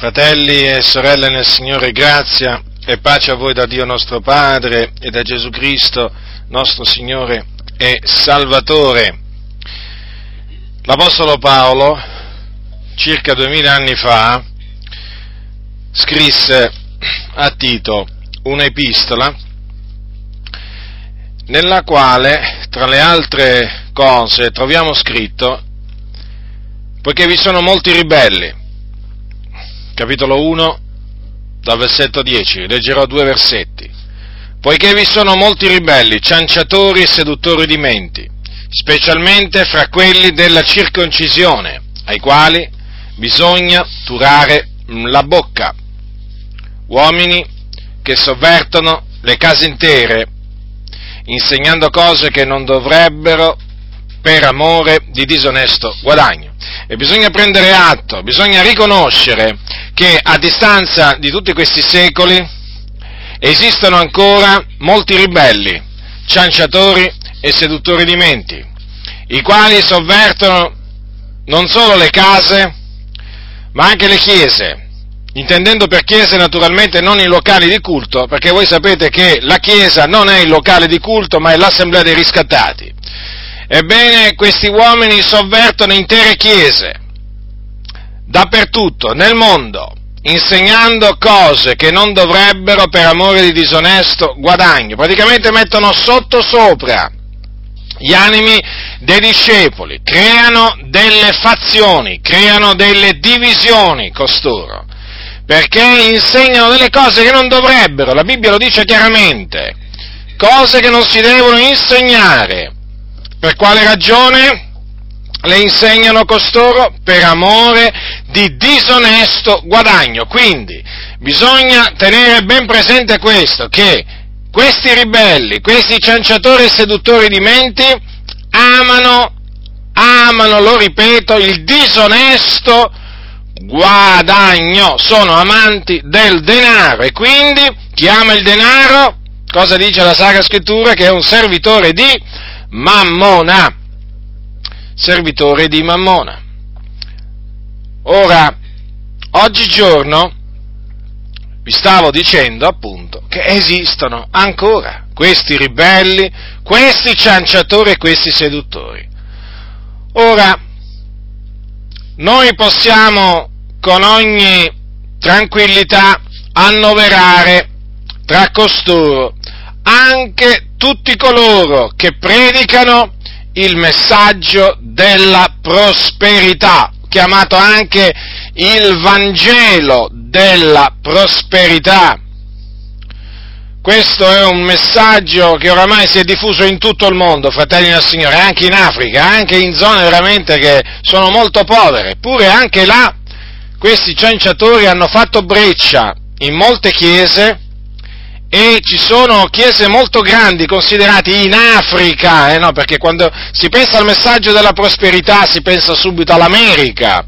Fratelli e sorelle nel Signore, grazia e pace a voi da Dio nostro Padre e da Gesù Cristo, nostro Signore e Salvatore. L'Apostolo Paolo, circa duemila anni fa, scrisse a Tito un'epistola nella quale, tra le altre cose, troviamo scritto, poiché vi sono molti ribelli, capitolo 1, dal versetto 10, leggerò due versetti. Poiché vi sono molti ribelli, cianciatori e seduttori di menti, specialmente fra quelli della circoncisione, ai quali bisogna turare la bocca, uomini che sovvertono le case intere, insegnando cose che non dovrebbero per amore di disonesto guadagno. E bisogna prendere atto, bisogna riconoscere che a distanza di tutti questi secoli esistono ancora molti ribelli, cianciatori e seduttori di menti, i quali sovvertono non solo le case, ma anche le chiese, intendendo per chiese naturalmente non i locali di culto, perché voi sapete che la chiesa non è il locale di culto, ma è l'assemblea dei riscattati. Ebbene, questi uomini sovvertono intere chiese, dappertutto, nel mondo, insegnando cose che non dovrebbero per amore di disonesto guadagno. Praticamente mettono sotto sopra gli animi dei discepoli, creano delle fazioni, creano delle divisioni costoro, perché insegnano delle cose che non dovrebbero, la Bibbia lo dice chiaramente, cose che non si devono insegnare. Per quale ragione? Le insegnano costoro per amore di disonesto guadagno. Quindi bisogna tenere ben presente questo, che questi ribelli, questi cianciatori e seduttori di menti amano, amano, lo ripeto, il disonesto guadagno, sono amanti del denaro e quindi chi ama il denaro, cosa dice la Sacra Scrittura? Che è un servitore di Mammona. Servitore di Mammona. Ora, oggigiorno, vi stavo dicendo appunto che esistono ancora questi ribelli, questi cianciatori e questi seduttori. Ora, noi possiamo con ogni tranquillità annoverare tra costoro anche tutti coloro che predicano il messaggio della prosperità, chiamato anche il Vangelo della prosperità. Questo è un messaggio che oramai si è diffuso in tutto il mondo, fratelli del Signore, anche in Africa, anche in zone veramente che sono molto povere, eppure anche là questi cianciatori hanno fatto breccia in molte chiese e ci sono chiese molto grandi considerate in Africa, eh no, perché quando si pensa al messaggio della prosperità si pensa subito all'America,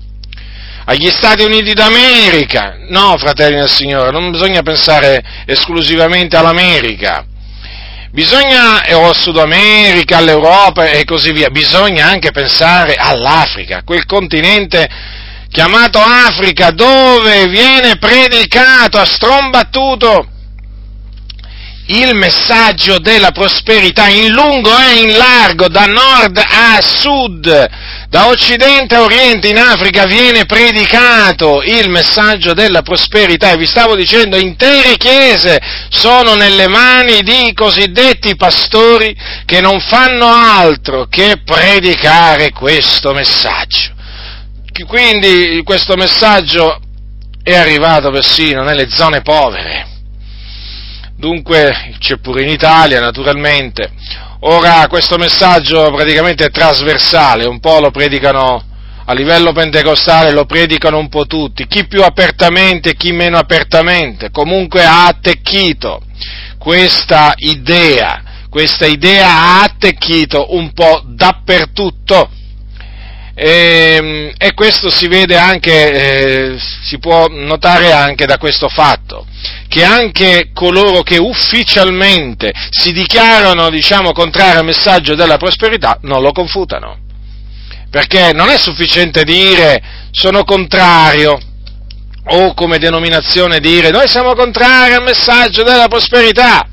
agli Stati Uniti d'America. No, fratelli del Signore, non bisogna pensare esclusivamente all'America. Bisogna, o al Sud America, all'Europa e così via, bisogna anche pensare all'Africa, quel continente chiamato Africa dove viene predicato a strombattuto il messaggio della prosperità in lungo e in largo, da nord a sud, da occidente a oriente, in Africa viene predicato il messaggio della prosperità e vi stavo dicendo, intere chiese sono nelle mani di cosiddetti pastori che non fanno altro che predicare questo messaggio. Quindi questo messaggio è arrivato persino nelle zone povere dunque c'è pure in Italia naturalmente. Ora questo messaggio praticamente è trasversale, un po' lo predicano a livello pentecostale, lo predicano un po' tutti, chi più apertamente chi meno apertamente, comunque ha attecchito questa idea, questa idea ha attecchito un po' dappertutto e, ehm, e questo si vede anche, eh, si può notare anche da questo fatto, che anche coloro che ufficialmente si dichiarano, diciamo, contrari al messaggio della prosperità, non lo confutano. Perché non è sufficiente dire sono contrario, o come denominazione dire noi siamo contrari al messaggio della prosperità.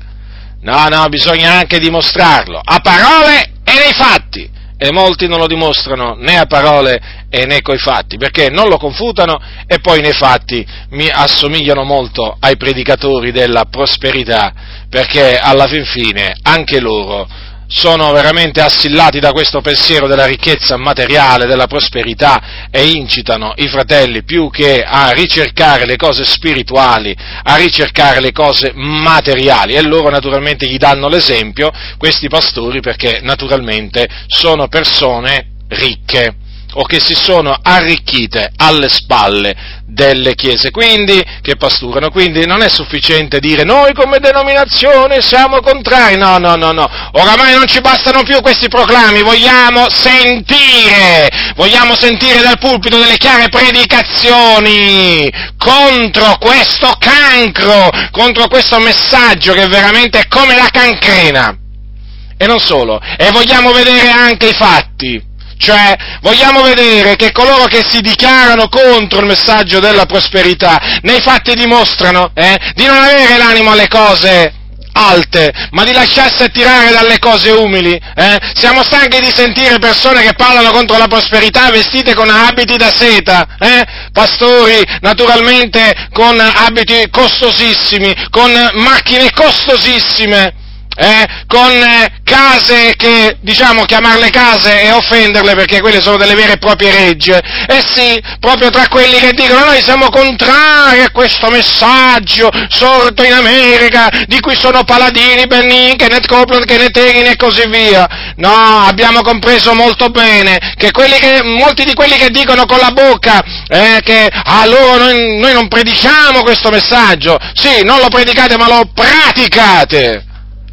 No, no, bisogna anche dimostrarlo, a parole e nei fatti. E molti non lo dimostrano né a parole né coi fatti, perché non lo confutano e poi nei fatti mi assomigliano molto ai predicatori della prosperità, perché alla fin fine anche loro sono veramente assillati da questo pensiero della ricchezza materiale, della prosperità e incitano i fratelli più che a ricercare le cose spirituali, a ricercare le cose materiali. E loro naturalmente gli danno l'esempio, questi pastori, perché naturalmente sono persone ricche o che si sono arricchite alle spalle delle chiese, quindi che pasturano. Quindi non è sufficiente dire noi come denominazione siamo contrari, no, no, no, no. Oramai non ci bastano più questi proclami, vogliamo sentire, vogliamo sentire dal pulpito delle chiare predicazioni contro questo cancro, contro questo messaggio che veramente è come la cancrena. E non solo, e vogliamo vedere anche i fatti cioè, vogliamo vedere che coloro che si dichiarano contro il messaggio della prosperità, nei fatti dimostrano eh, di non avere l'animo alle cose alte, ma di lasciarsi attirare dalle cose umili. Eh? Siamo stanchi di sentire persone che parlano contro la prosperità vestite con abiti da seta, eh? pastori naturalmente con abiti costosissimi, con macchine costosissime eh, con eh, case che, diciamo, chiamarle case e offenderle perché quelle sono delle vere e proprie regge. Eh sì, proprio tra quelli che dicono noi siamo contrari a questo messaggio sorto in America, di cui sono paladini, Bennin, Kenneth Copeland, Kenneth Hagin e così via. No, abbiamo compreso molto bene che, che molti di quelli che dicono con la bocca eh, che a ah, loro noi, noi non predichiamo questo messaggio, sì, non lo predicate ma lo praticate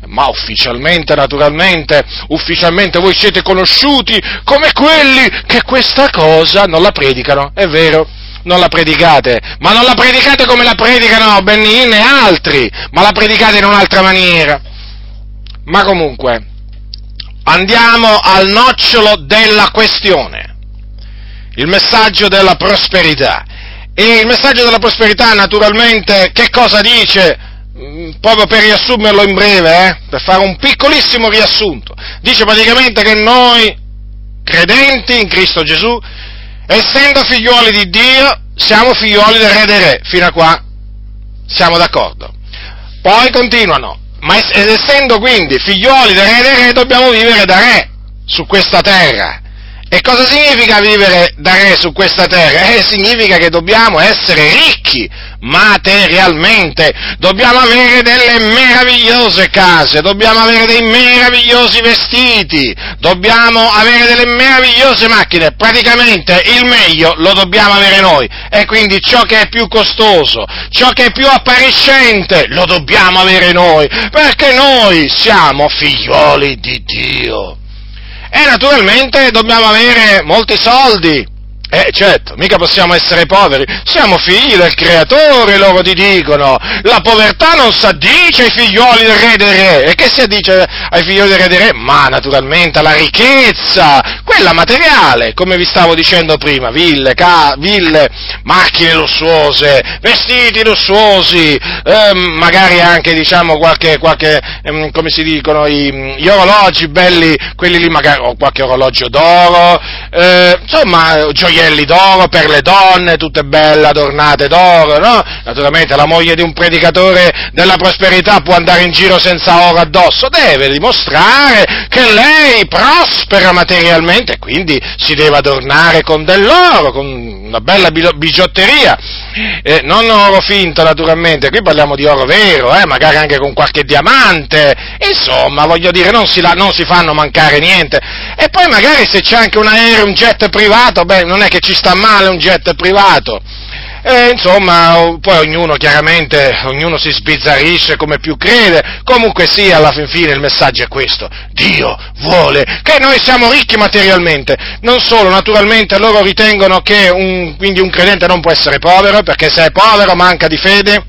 ma ufficialmente, naturalmente, ufficialmente voi siete conosciuti come quelli che questa cosa non la predicano, è vero, non la predicate, ma non la predicate come la predicano Benin e altri, ma la predicate in un'altra maniera. Ma comunque, andiamo al nocciolo della questione, il messaggio della prosperità. E il messaggio della prosperità, naturalmente, che cosa dice? Mm, proprio per riassumerlo in breve, eh, per fare un piccolissimo riassunto, dice praticamente che noi, credenti in Cristo Gesù, essendo figliuoli di Dio, siamo figliuoli del Re dei Re, fino a qua siamo d'accordo. Poi continuano, ma essendo quindi figliuoli del Re dei Re, dobbiamo vivere da Re su questa terra. E cosa significa vivere da re su questa terra? Eh, significa che dobbiamo essere ricchi materialmente, dobbiamo avere delle meravigliose case, dobbiamo avere dei meravigliosi vestiti, dobbiamo avere delle meravigliose macchine, praticamente il meglio lo dobbiamo avere noi e quindi ciò che è più costoso, ciò che è più appariscente lo dobbiamo avere noi, perché noi siamo figlioli di Dio. E naturalmente dobbiamo avere molti soldi. Eh certo, mica possiamo essere poveri, siamo figli del creatore, loro ti dicono. La povertà non si addice ai figlioli del re dei re. E che si addice ai figlioli del re dei re? Ma naturalmente alla ricchezza, quella materiale, come vi stavo dicendo prima, ville, ca- ville macchine lussuose, vestiti lussuosi, ehm, magari anche diciamo qualche, qualche ehm, come si dicono, i, gli orologi belli, quelli lì magari, o qualche orologio d'oro, eh, insomma, gioielli gioielli d'oro per le donne, tutte belle, adornate d'oro, no? Naturalmente la moglie di un predicatore della prosperità può andare in giro senza oro addosso, deve dimostrare che lei prospera materialmente e quindi si deve adornare con dell'oro, con una bella bigiotteria, eh, non oro finto naturalmente, qui parliamo di oro vero, eh, magari anche con qualche diamante, insomma, voglio dire, non si, la, non si fanno mancare niente. E poi magari se c'è anche un aereo, un jet privato, beh, non è che ci sta male un jet privato. E, insomma, poi ognuno chiaramente, ognuno si sbizzarrisce come più crede, comunque sia, alla fin fine il messaggio è questo, Dio vuole che noi siamo ricchi materialmente, non solo, naturalmente loro ritengono che un, quindi un credente non può essere povero, perché se è povero manca di fede,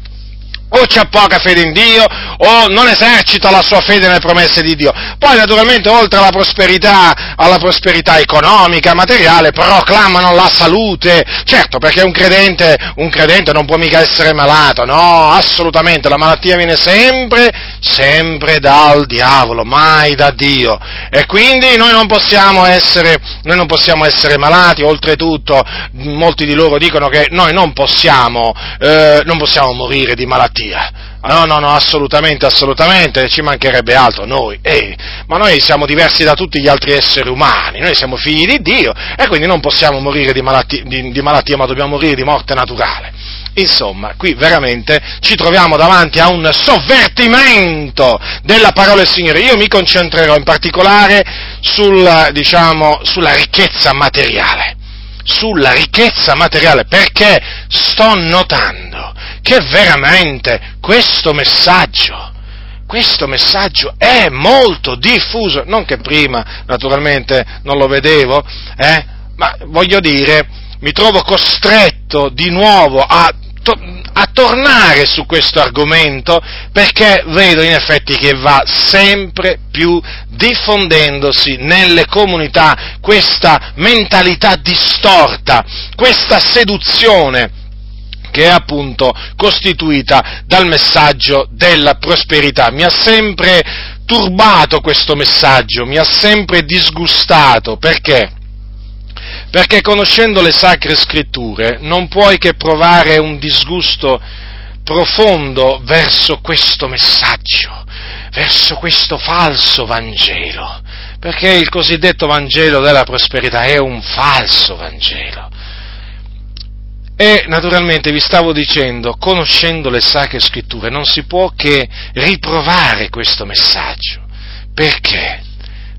o c'ha poca fede in Dio, o non esercita la sua fede nelle promesse di Dio. Poi naturalmente oltre alla prosperità, alla prosperità economica, materiale, proclamano la salute, certo perché un credente, un credente non può mica essere malato, no, assolutamente, la malattia viene sempre, sempre dal diavolo, mai da Dio. E quindi noi non possiamo essere, noi non possiamo essere malati, oltretutto molti di loro dicono che noi non possiamo, eh, non possiamo morire di malattia malattia. No, no, no, assolutamente, assolutamente, ci mancherebbe altro noi. Eh, ma noi siamo diversi da tutti gli altri esseri umani, noi siamo figli di Dio e quindi non possiamo morire di malattia, di, di malattia ma dobbiamo morire di morte naturale. Insomma, qui veramente ci troviamo davanti a un sovvertimento della parola del Signore. Io mi concentrerò in particolare sul, diciamo, sulla ricchezza materiale. Sulla ricchezza materiale, perché sto notando che veramente questo messaggio, questo messaggio è molto diffuso, non che prima naturalmente non lo vedevo, eh, ma voglio dire, mi trovo costretto di nuovo a, a tornare su questo argomento perché vedo in effetti che va sempre più diffondendosi nelle comunità questa mentalità distorta, questa seduzione che è appunto costituita dal messaggio della prosperità. Mi ha sempre turbato questo messaggio, mi ha sempre disgustato, perché? Perché conoscendo le sacre scritture non puoi che provare un disgusto profondo verso questo messaggio, verso questo falso Vangelo, perché il cosiddetto Vangelo della prosperità è un falso Vangelo e naturalmente vi stavo dicendo, conoscendo le sacre scritture, non si può che riprovare questo messaggio. Perché?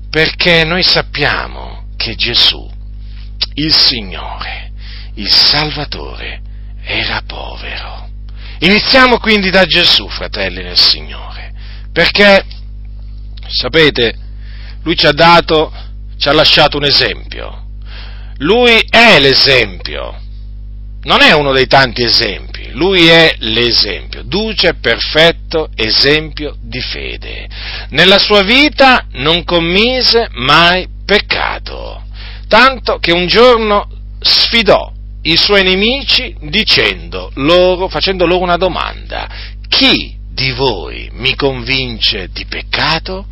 Perché noi sappiamo che Gesù, il Signore, il Salvatore, era povero. Iniziamo quindi da Gesù, fratelli nel Signore, perché, sapete, Lui ci ha dato, ci ha lasciato un esempio. Lui è l'esempio non è uno dei tanti esempi, lui è l'esempio, duce perfetto esempio di fede. Nella sua vita non commise mai peccato, tanto che un giorno sfidò i suoi nemici dicendo loro, facendo loro una domanda, chi di voi mi convince di peccato?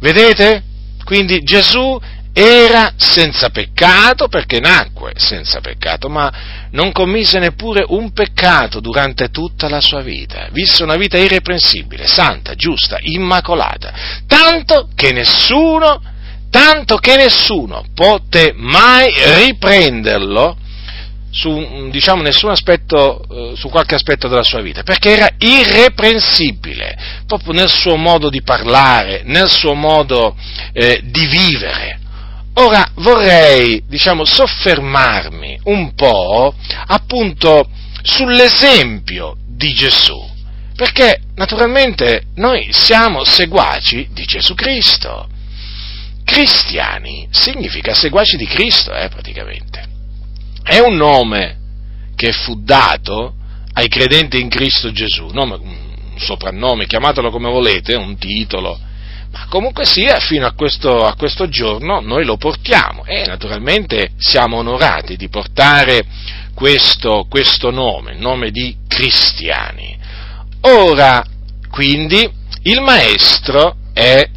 Vedete? Quindi Gesù era senza peccato perché nacque senza peccato, ma non commise neppure un peccato durante tutta la sua vita. Visse una vita irreprensibile, santa, giusta, immacolata, tanto che nessuno, tanto che nessuno poté mai riprenderlo su diciamo, aspetto, eh, su qualche aspetto della sua vita, perché era irreprensibile, proprio nel suo modo di parlare, nel suo modo eh, di vivere. Ora vorrei, diciamo, soffermarmi un po' appunto sull'esempio di Gesù, perché naturalmente noi siamo seguaci di Gesù Cristo. Cristiani significa seguaci di Cristo, eh, praticamente. È un nome che fu dato ai credenti in Cristo Gesù, nome, un soprannome, chiamatelo come volete, un titolo, ma comunque sia, fino a questo, a questo giorno noi lo portiamo e naturalmente siamo onorati di portare questo, questo nome, il nome di cristiani. Ora, quindi, il maestro è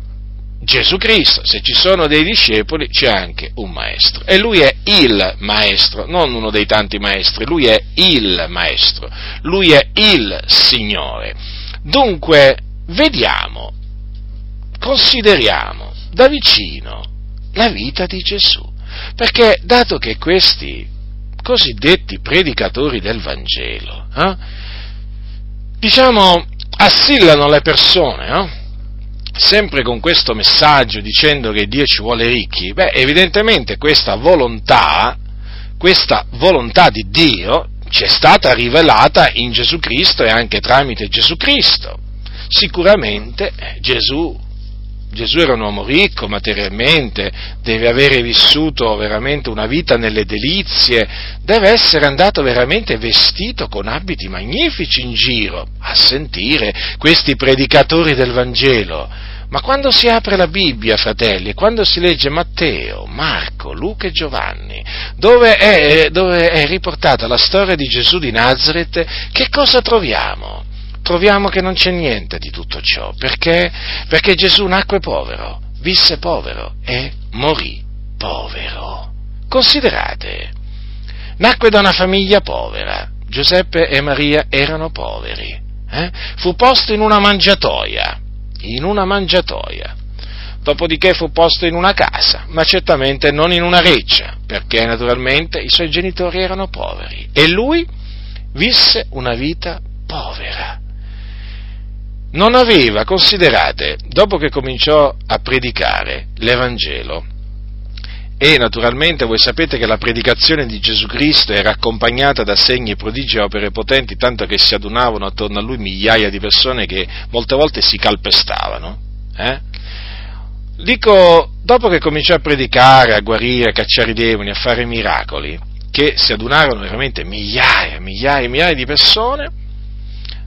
Gesù Cristo, se ci sono dei discepoli c'è anche un maestro e lui è il maestro, non uno dei tanti maestri, lui è il maestro, lui è il Signore. Dunque, vediamo consideriamo da vicino la vita di Gesù. Perché dato che questi cosiddetti predicatori del Vangelo, eh, diciamo, assillano le persone, eh, sempre con questo messaggio dicendo che Dio ci vuole ricchi, beh, evidentemente questa volontà, questa volontà di Dio ci è stata rivelata in Gesù Cristo e anche tramite Gesù Cristo. Sicuramente Gesù Gesù era un uomo ricco materialmente, deve avere vissuto veramente una vita nelle delizie, deve essere andato veramente vestito con abiti magnifici in giro a sentire questi predicatori del Vangelo. Ma quando si apre la Bibbia, fratelli, quando si legge Matteo, Marco, Luca e Giovanni, dove è, dove è riportata la storia di Gesù di Nazareth, che cosa troviamo? Troviamo che non c'è niente di tutto ciò. Perché? Perché Gesù nacque povero, visse povero e morì povero. Considerate, nacque da una famiglia povera, Giuseppe e Maria erano poveri, eh? fu posto in una mangiatoia, in una mangiatoia. Dopodiché fu posto in una casa, ma certamente non in una reccia, perché naturalmente i suoi genitori erano poveri e lui visse una vita povera non aveva, considerate, dopo che cominciò a predicare l'Evangelo, e naturalmente voi sapete che la predicazione di Gesù Cristo era accompagnata da segni e prodigi e opere potenti, tanto che si adunavano attorno a lui migliaia di persone che molte volte si calpestavano. Eh? Dico, dopo che cominciò a predicare, a guarire, a cacciare i demoni, a fare miracoli, che si adunarono veramente migliaia, migliaia, migliaia di persone,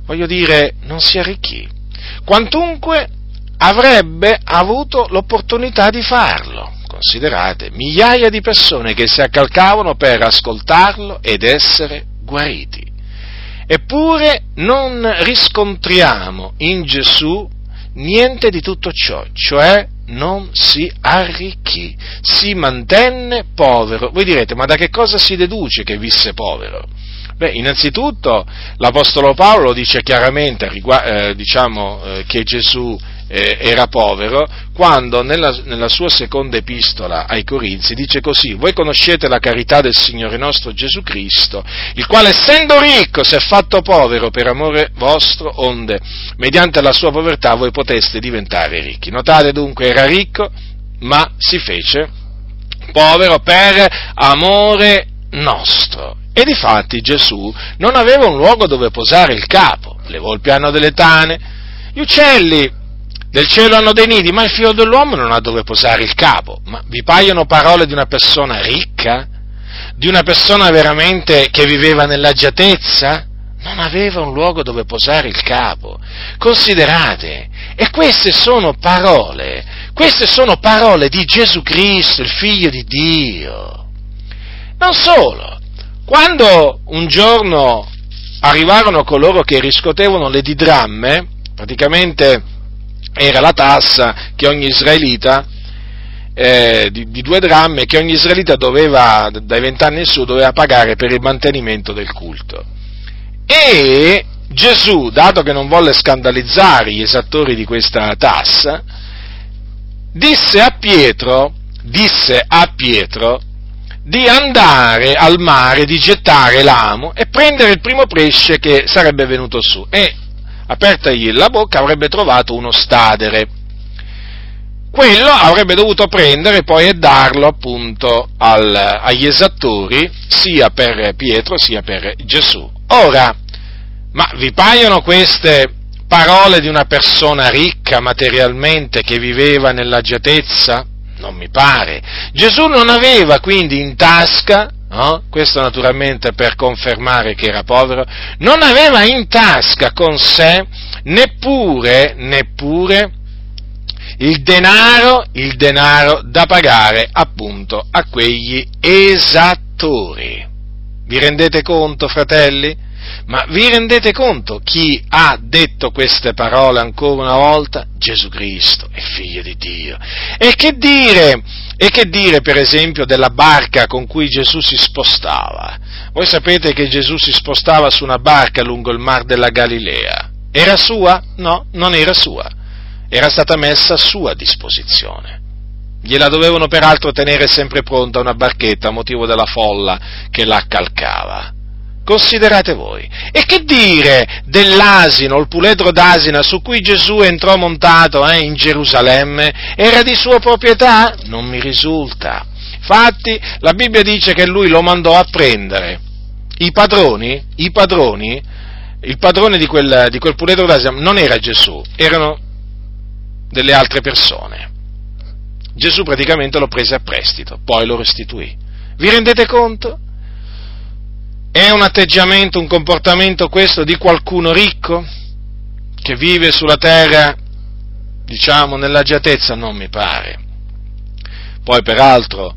voglio dire, non si arricchì quantunque avrebbe avuto l'opportunità di farlo. Considerate, migliaia di persone che si accalcavano per ascoltarlo ed essere guariti. Eppure non riscontriamo in Gesù niente di tutto ciò, cioè non si arricchì, si mantenne povero. Voi direte, ma da che cosa si deduce che visse povero? Beh, innanzitutto l'Apostolo Paolo dice chiaramente eh, diciamo, eh, che Gesù eh, era povero, quando nella, nella, sua seconda epistola ai Corinzi dice così, voi conoscete la carità del Signore nostro Gesù Cristo, il quale essendo ricco si è fatto povero per amore vostro, onde mediante la sua povertà voi poteste diventare ricchi. Notate dunque, era ricco, ma si fece povero per amore nostro. E difatti Gesù non aveva un luogo dove posare il capo, le volpi hanno delle tane, gli uccelli del cielo hanno dei nidi, ma il figlio dell'uomo non ha dove posare il capo. Ma vi paiono parole di una persona ricca? Di una persona veramente che viveva nell'agiatezza? Non aveva un luogo dove posare il capo. Considerate, e queste sono parole, queste sono parole di Gesù Cristo, il figlio di Dio. Non solo, quando un giorno arrivarono coloro che riscotevano le didramme, praticamente era la tassa che ogni israelita, eh, di, di, due dramme, che ogni israelita doveva, dai vent'anni in su, doveva pagare per il mantenimento del culto. E Gesù, dato che non volle scandalizzare gli esattori di questa tassa, disse a Pietro, disse a Pietro, di andare al mare, di gettare l'amo e prendere il primo pesce che sarebbe venuto su e, apertagli la bocca, avrebbe trovato uno stadere. Quello avrebbe dovuto prendere poi e darlo appunto al, agli esattori, sia per Pietro sia per Gesù. Ora, ma vi paiono queste parole di una persona ricca materialmente che viveva nell'agiatezza? Non mi pare. Gesù non aveva quindi in tasca, no? questo naturalmente per confermare che era povero, non aveva in tasca con sé neppure, neppure il denaro, il denaro da pagare appunto a quegli esattori. Vi rendete conto, fratelli? Ma vi rendete conto chi ha detto queste parole ancora una volta? Gesù Cristo, il figlio di Dio. E che dire, e che dire per esempio della barca con cui Gesù si spostava? Voi sapete che Gesù si spostava su una barca lungo il mar della Galilea. Era sua? No, non era sua. Era stata messa a sua disposizione. Gliela dovevano peraltro tenere sempre pronta una barchetta a motivo della folla che la accalcava. Considerate voi. E che dire dell'asino, il puledro d'asina su cui Gesù entrò montato eh, in Gerusalemme? Era di sua proprietà? Non mi risulta. Infatti la Bibbia dice che lui lo mandò a prendere. I padroni, i padroni, il padrone di quel, di quel puledro d'asina non era Gesù, erano delle altre persone. Gesù praticamente lo prese a prestito, poi lo restituì. Vi rendete conto? È un atteggiamento, un comportamento questo di qualcuno ricco che vive sulla terra, diciamo, nell'agiatezza? Non mi pare. Poi peraltro,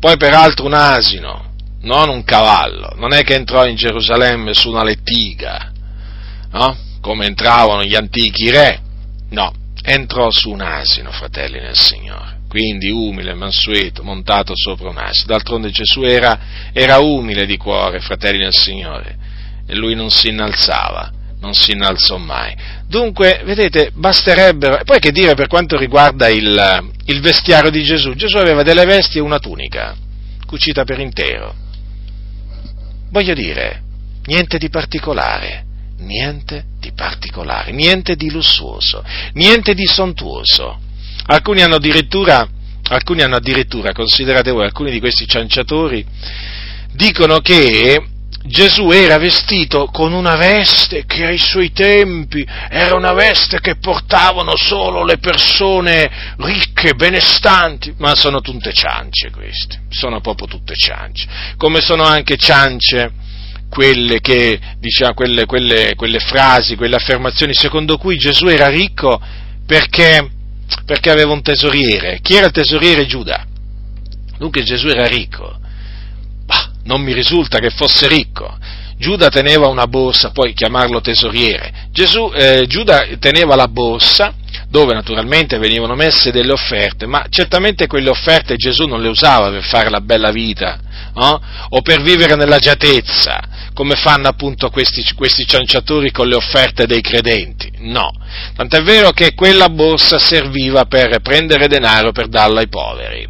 poi peraltro un asino, non un cavallo, non è che entrò in Gerusalemme su una lettiga, no? come entravano gli antichi re, no, entrò su un asino, fratelli nel Signore, quindi umile, mansueto, montato sopra un asino. D'altronde Gesù era, era umile di cuore, fratelli nel Signore, e lui non si innalzava, non si innalzò mai. Dunque, vedete, basterebbero, poi che dire per quanto riguarda il, il vestiario di Gesù? Gesù aveva delle vesti e una tunica, cucita per intero. Voglio dire, niente di particolare niente di particolare, niente di lussuoso, niente di sontuoso. Alcuni hanno addirittura, alcuni hanno addirittura considerate voi, alcuni di questi cianciatori, dicono che Gesù era vestito con una veste che ai suoi tempi era una veste che portavano solo le persone ricche, benestanti, ma sono tutte ciance queste, sono proprio tutte ciance, come sono anche ciance quelle, che, diciamo, quelle, quelle, quelle frasi, quelle affermazioni secondo cui Gesù era ricco perché, perché aveva un tesoriere. Chi era il tesoriere? Giuda. Dunque Gesù era ricco. Bah, non mi risulta che fosse ricco. Giuda teneva una borsa, poi chiamarlo tesoriere. Gesù, eh, Giuda teneva la borsa dove naturalmente venivano messe delle offerte, ma certamente quelle offerte Gesù non le usava per fare la bella vita no? o per vivere nell'agiatezza, come fanno appunto questi, questi cianciatori con le offerte dei credenti. No, tant'è vero che quella borsa serviva per prendere denaro per darla ai poveri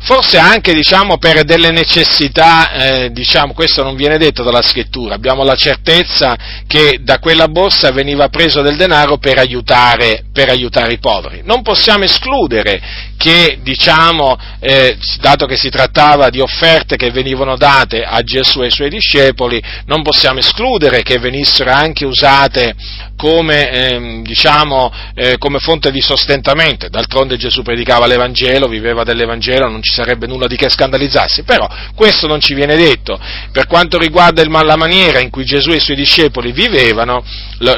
forse anche diciamo, per delle necessità, eh, diciamo, questo non viene detto dalla scrittura, abbiamo la certezza che da quella borsa veniva preso del denaro per aiutare, per aiutare i poveri. Non possiamo escludere che, diciamo, eh, dato che si trattava di offerte che venivano date a Gesù e ai suoi discepoli, non possiamo escludere che venissero anche usate come, eh, diciamo, eh, come fonte di sostentamento. D'altronde Gesù predicava l'Evangelo, viveva dell'Evangelo, non ci sarebbe nulla di che scandalizzarsi, però questo non ci viene detto. Per quanto riguarda il, la maniera in cui Gesù e i suoi discepoli vivevano,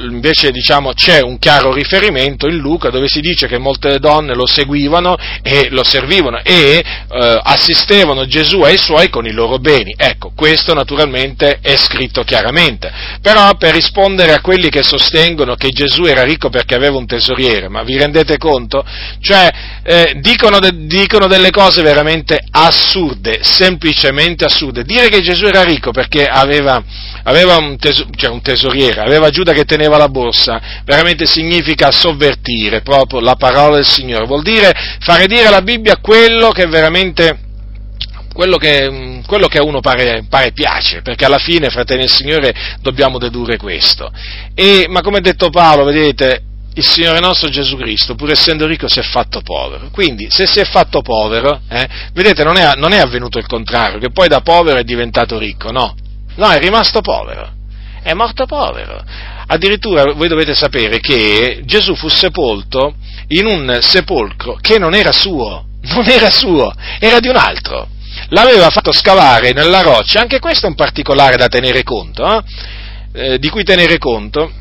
invece diciamo, c'è un chiaro riferimento in Luca dove si dice che molte donne lo seguivano e lo servivano e eh, assistevano Gesù e i suoi con i loro beni. Ecco, questo naturalmente è scritto chiaramente. Però per rispondere a quelli che sostengono che Gesù era ricco perché aveva un tesoriere, ma vi rendete conto? Cioè, eh, dicono, de- dicono delle cose veramente assurde, semplicemente assurde. Dire che Gesù era ricco perché aveva, aveva un, tes- cioè un tesoriere, aveva Giuda che teneva la borsa, veramente significa sovvertire proprio la parola del Signore, vuol dire fare dire alla Bibbia quello che veramente quello che, quello che, a uno pare, pare, piace, perché alla fine, fratelli del Signore, dobbiamo dedurre questo. E, ma come ha detto Paolo, vedete, il Signore nostro Gesù Cristo, pur essendo ricco, si è fatto povero. Quindi, se si è fatto povero, eh, vedete, non è, non è avvenuto il contrario, che poi da povero è diventato ricco, no. No, è rimasto povero. È morto povero. Addirittura voi dovete sapere che Gesù fu sepolto in un sepolcro che non era suo, non era suo, era di un altro. L'aveva fatto scavare nella roccia, anche questo è un particolare da tenere conto, eh? Eh, di cui tenere conto.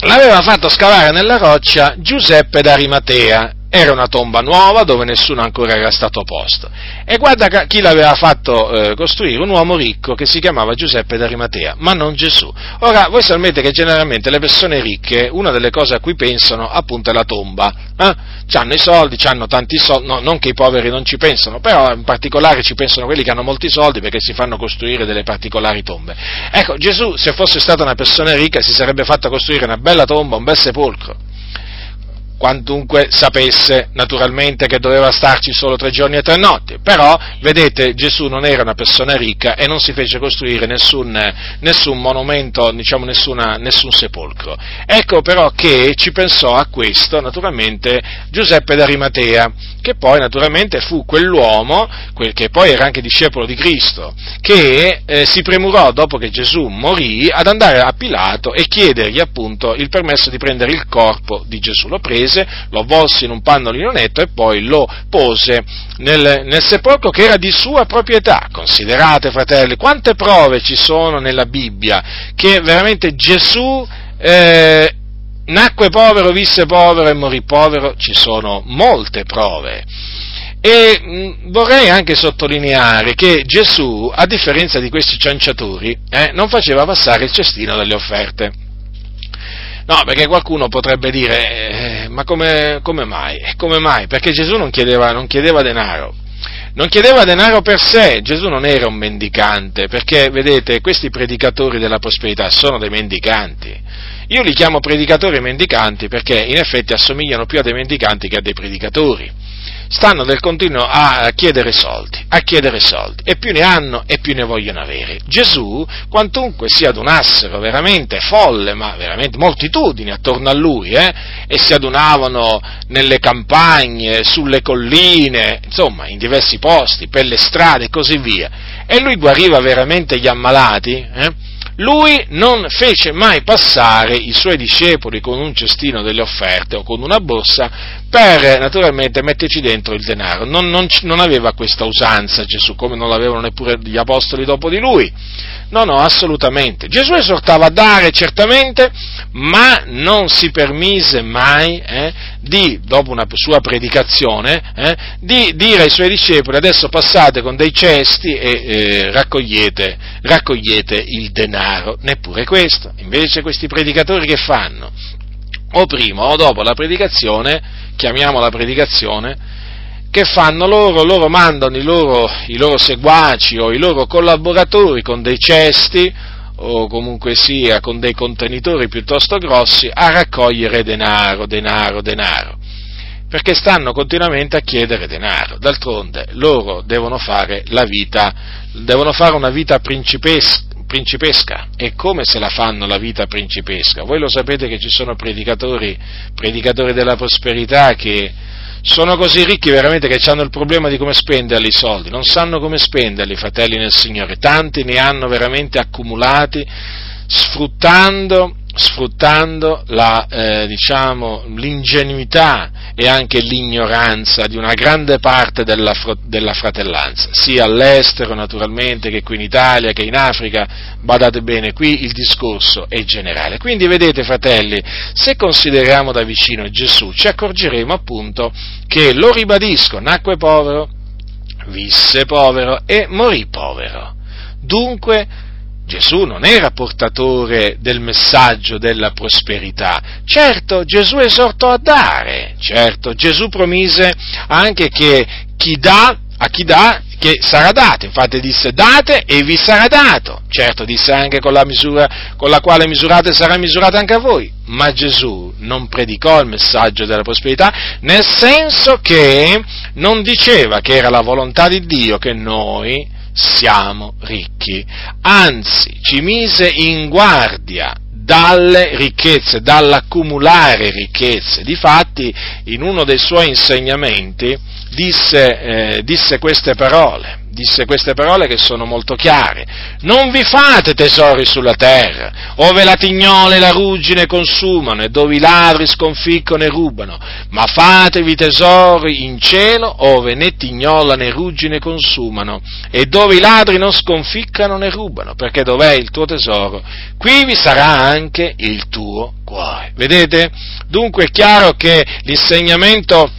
L'aveva fatto scavare nella roccia Giuseppe d'Arimatea, era una tomba nuova dove nessuno ancora era stato posto. E guarda chi l'aveva fatto eh, costruire, un uomo ricco che si chiamava Giuseppe d'Arimatea, ma non Gesù. Ora, voi sapete che generalmente le persone ricche, una delle cose a cui pensano appunto è la tomba. Eh? Hanno i soldi, hanno tanti soldi, no, non che i poveri non ci pensano, però in particolare ci pensano quelli che hanno molti soldi perché si fanno costruire delle particolari tombe. Ecco, Gesù se fosse stata una persona ricca si sarebbe fatta costruire una bella tomba, un bel sepolcro quantunque sapesse naturalmente che doveva starci solo tre giorni e tre notti, però vedete Gesù non era una persona ricca e non si fece costruire nessun, nessun monumento, diciamo nessuna, nessun sepolcro. Ecco però che ci pensò a questo naturalmente Giuseppe d'Arimatea, che poi naturalmente fu quell'uomo, quel che poi era anche discepolo di Cristo, che eh, si premurò dopo che Gesù morì ad andare a Pilato e chiedergli appunto il permesso di prendere il corpo di Gesù. Lo prese prese, lo avvolse in un pannolino netto e poi lo pose nel, nel sepolcro che era di sua proprietà. Considerate, fratelli, quante prove ci sono nella Bibbia che veramente Gesù eh, nacque povero, visse povero e morì povero, ci sono molte prove. E vorrei anche sottolineare che Gesù, a differenza di questi cianciatori, eh, non faceva passare il cestino delle offerte. No, perché qualcuno potrebbe dire, eh, ma come, come, mai? Come mai? Perché Gesù non chiedeva, non chiedeva denaro. Non chiedeva denaro per sé, Gesù non era un mendicante, perché vedete, questi predicatori della prosperità sono dei mendicanti. Io li chiamo predicatori mendicanti perché in effetti assomigliano più a dei mendicanti che a dei predicatori stanno del continuo a chiedere soldi, a chiedere soldi, e più ne hanno e più ne vogliono avere. Gesù, quantunque si adunassero veramente folle, ma veramente moltitudini attorno a lui, eh, e si adunavano nelle campagne, sulle colline, insomma, in diversi posti, per le strade e così via, e lui guariva veramente gli ammalati, eh, lui non fece mai passare i suoi discepoli con un cestino delle offerte o con una borsa per naturalmente metterci dentro il denaro. Non, non, non aveva questa usanza Gesù, come non l'avevano neppure gli apostoli dopo di lui. No, no, assolutamente. Gesù esortava a dare certamente, ma non si permise mai eh, di, dopo una sua predicazione, eh, di dire ai suoi discepoli adesso passate con dei cesti e eh, raccogliete, raccogliete il denaro. Neppure questo. Invece questi predicatori che fanno? O prima o dopo la predicazione, chiamiamola predicazione, che fanno loro? Loro mandano i loro, i loro seguaci o i loro collaboratori con dei cesti o comunque sia con dei contenitori piuttosto grossi a raccogliere denaro, denaro, denaro, perché stanno continuamente a chiedere denaro. D'altronde loro devono fare la vita, devono fare una vita principesca, principesca. E come se la fanno la vita principesca? Voi lo sapete che ci sono predicatori, predicatori della prosperità che sono così ricchi veramente che hanno il problema di come spenderli i soldi, non sanno come spenderli, fratelli nel Signore. Tanti ne hanno veramente accumulati sfruttando sfruttando la, eh, diciamo, l'ingenuità e anche l'ignoranza di una grande parte della, della, fratellanza, sia all'estero naturalmente che qui in Italia, che in Africa, badate bene, qui il discorso è generale. Quindi vedete fratelli, se consideriamo da vicino Gesù ci accorgeremo appunto che, lo ribadisco, nacque povero, visse povero e morì povero. Dunque, Gesù non era portatore del messaggio della prosperità. Certo, Gesù esortò a dare, certo, Gesù promise anche che chi dà, a chi dà, che sarà dato, infatti disse date e vi sarà dato, certo disse anche con la misura con la quale misurate sarà misurata anche a voi, ma Gesù non predicò il messaggio della prosperità nel senso che non diceva che era la volontà di Dio che noi siamo ricchi, anzi ci mise in guardia dalle ricchezze, dall'accumulare ricchezze. Difatti, in uno dei suoi insegnamenti disse, eh, disse queste parole disse queste parole che sono molto chiare. Non vi fate tesori sulla terra, ove la tignola e la ruggine consumano e dove i ladri sconficcono e rubano, ma fatevi tesori in cielo, ove né tignola né ruggine consumano e dove i ladri non sconficcano né rubano, perché dov'è il tuo tesoro, qui vi sarà anche il tuo cuore. Vedete? Dunque è chiaro che l'insegnamento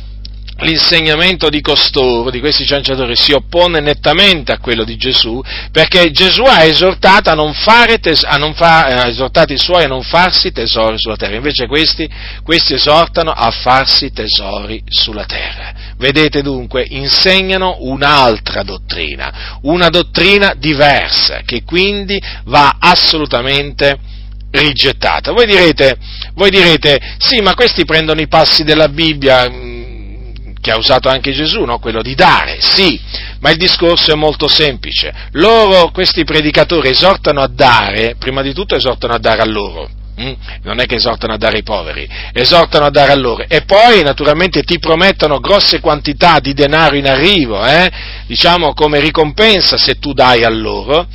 l'insegnamento di costoro, di questi cianciatori, si oppone nettamente a quello di Gesù, perché Gesù ha esortato, a non fare tes- a non fa- ha esortato i suoi a non farsi tesori sulla terra, invece questi, questi esortano a farsi tesori sulla terra. Vedete dunque, insegnano un'altra dottrina, una dottrina diversa, che quindi va assolutamente rigettata. Voi direte, voi direte, sì, ma questi prendono i passi della Bibbia, che ha usato anche Gesù, no? quello di dare, sì, ma il discorso è molto semplice. Loro, questi predicatori, esortano a dare, prima di tutto esortano a dare a loro, hm? non è che esortano a dare ai poveri, esortano a dare a loro e poi naturalmente ti promettono grosse quantità di denaro in arrivo, eh? diciamo come ricompensa se tu dai a loro,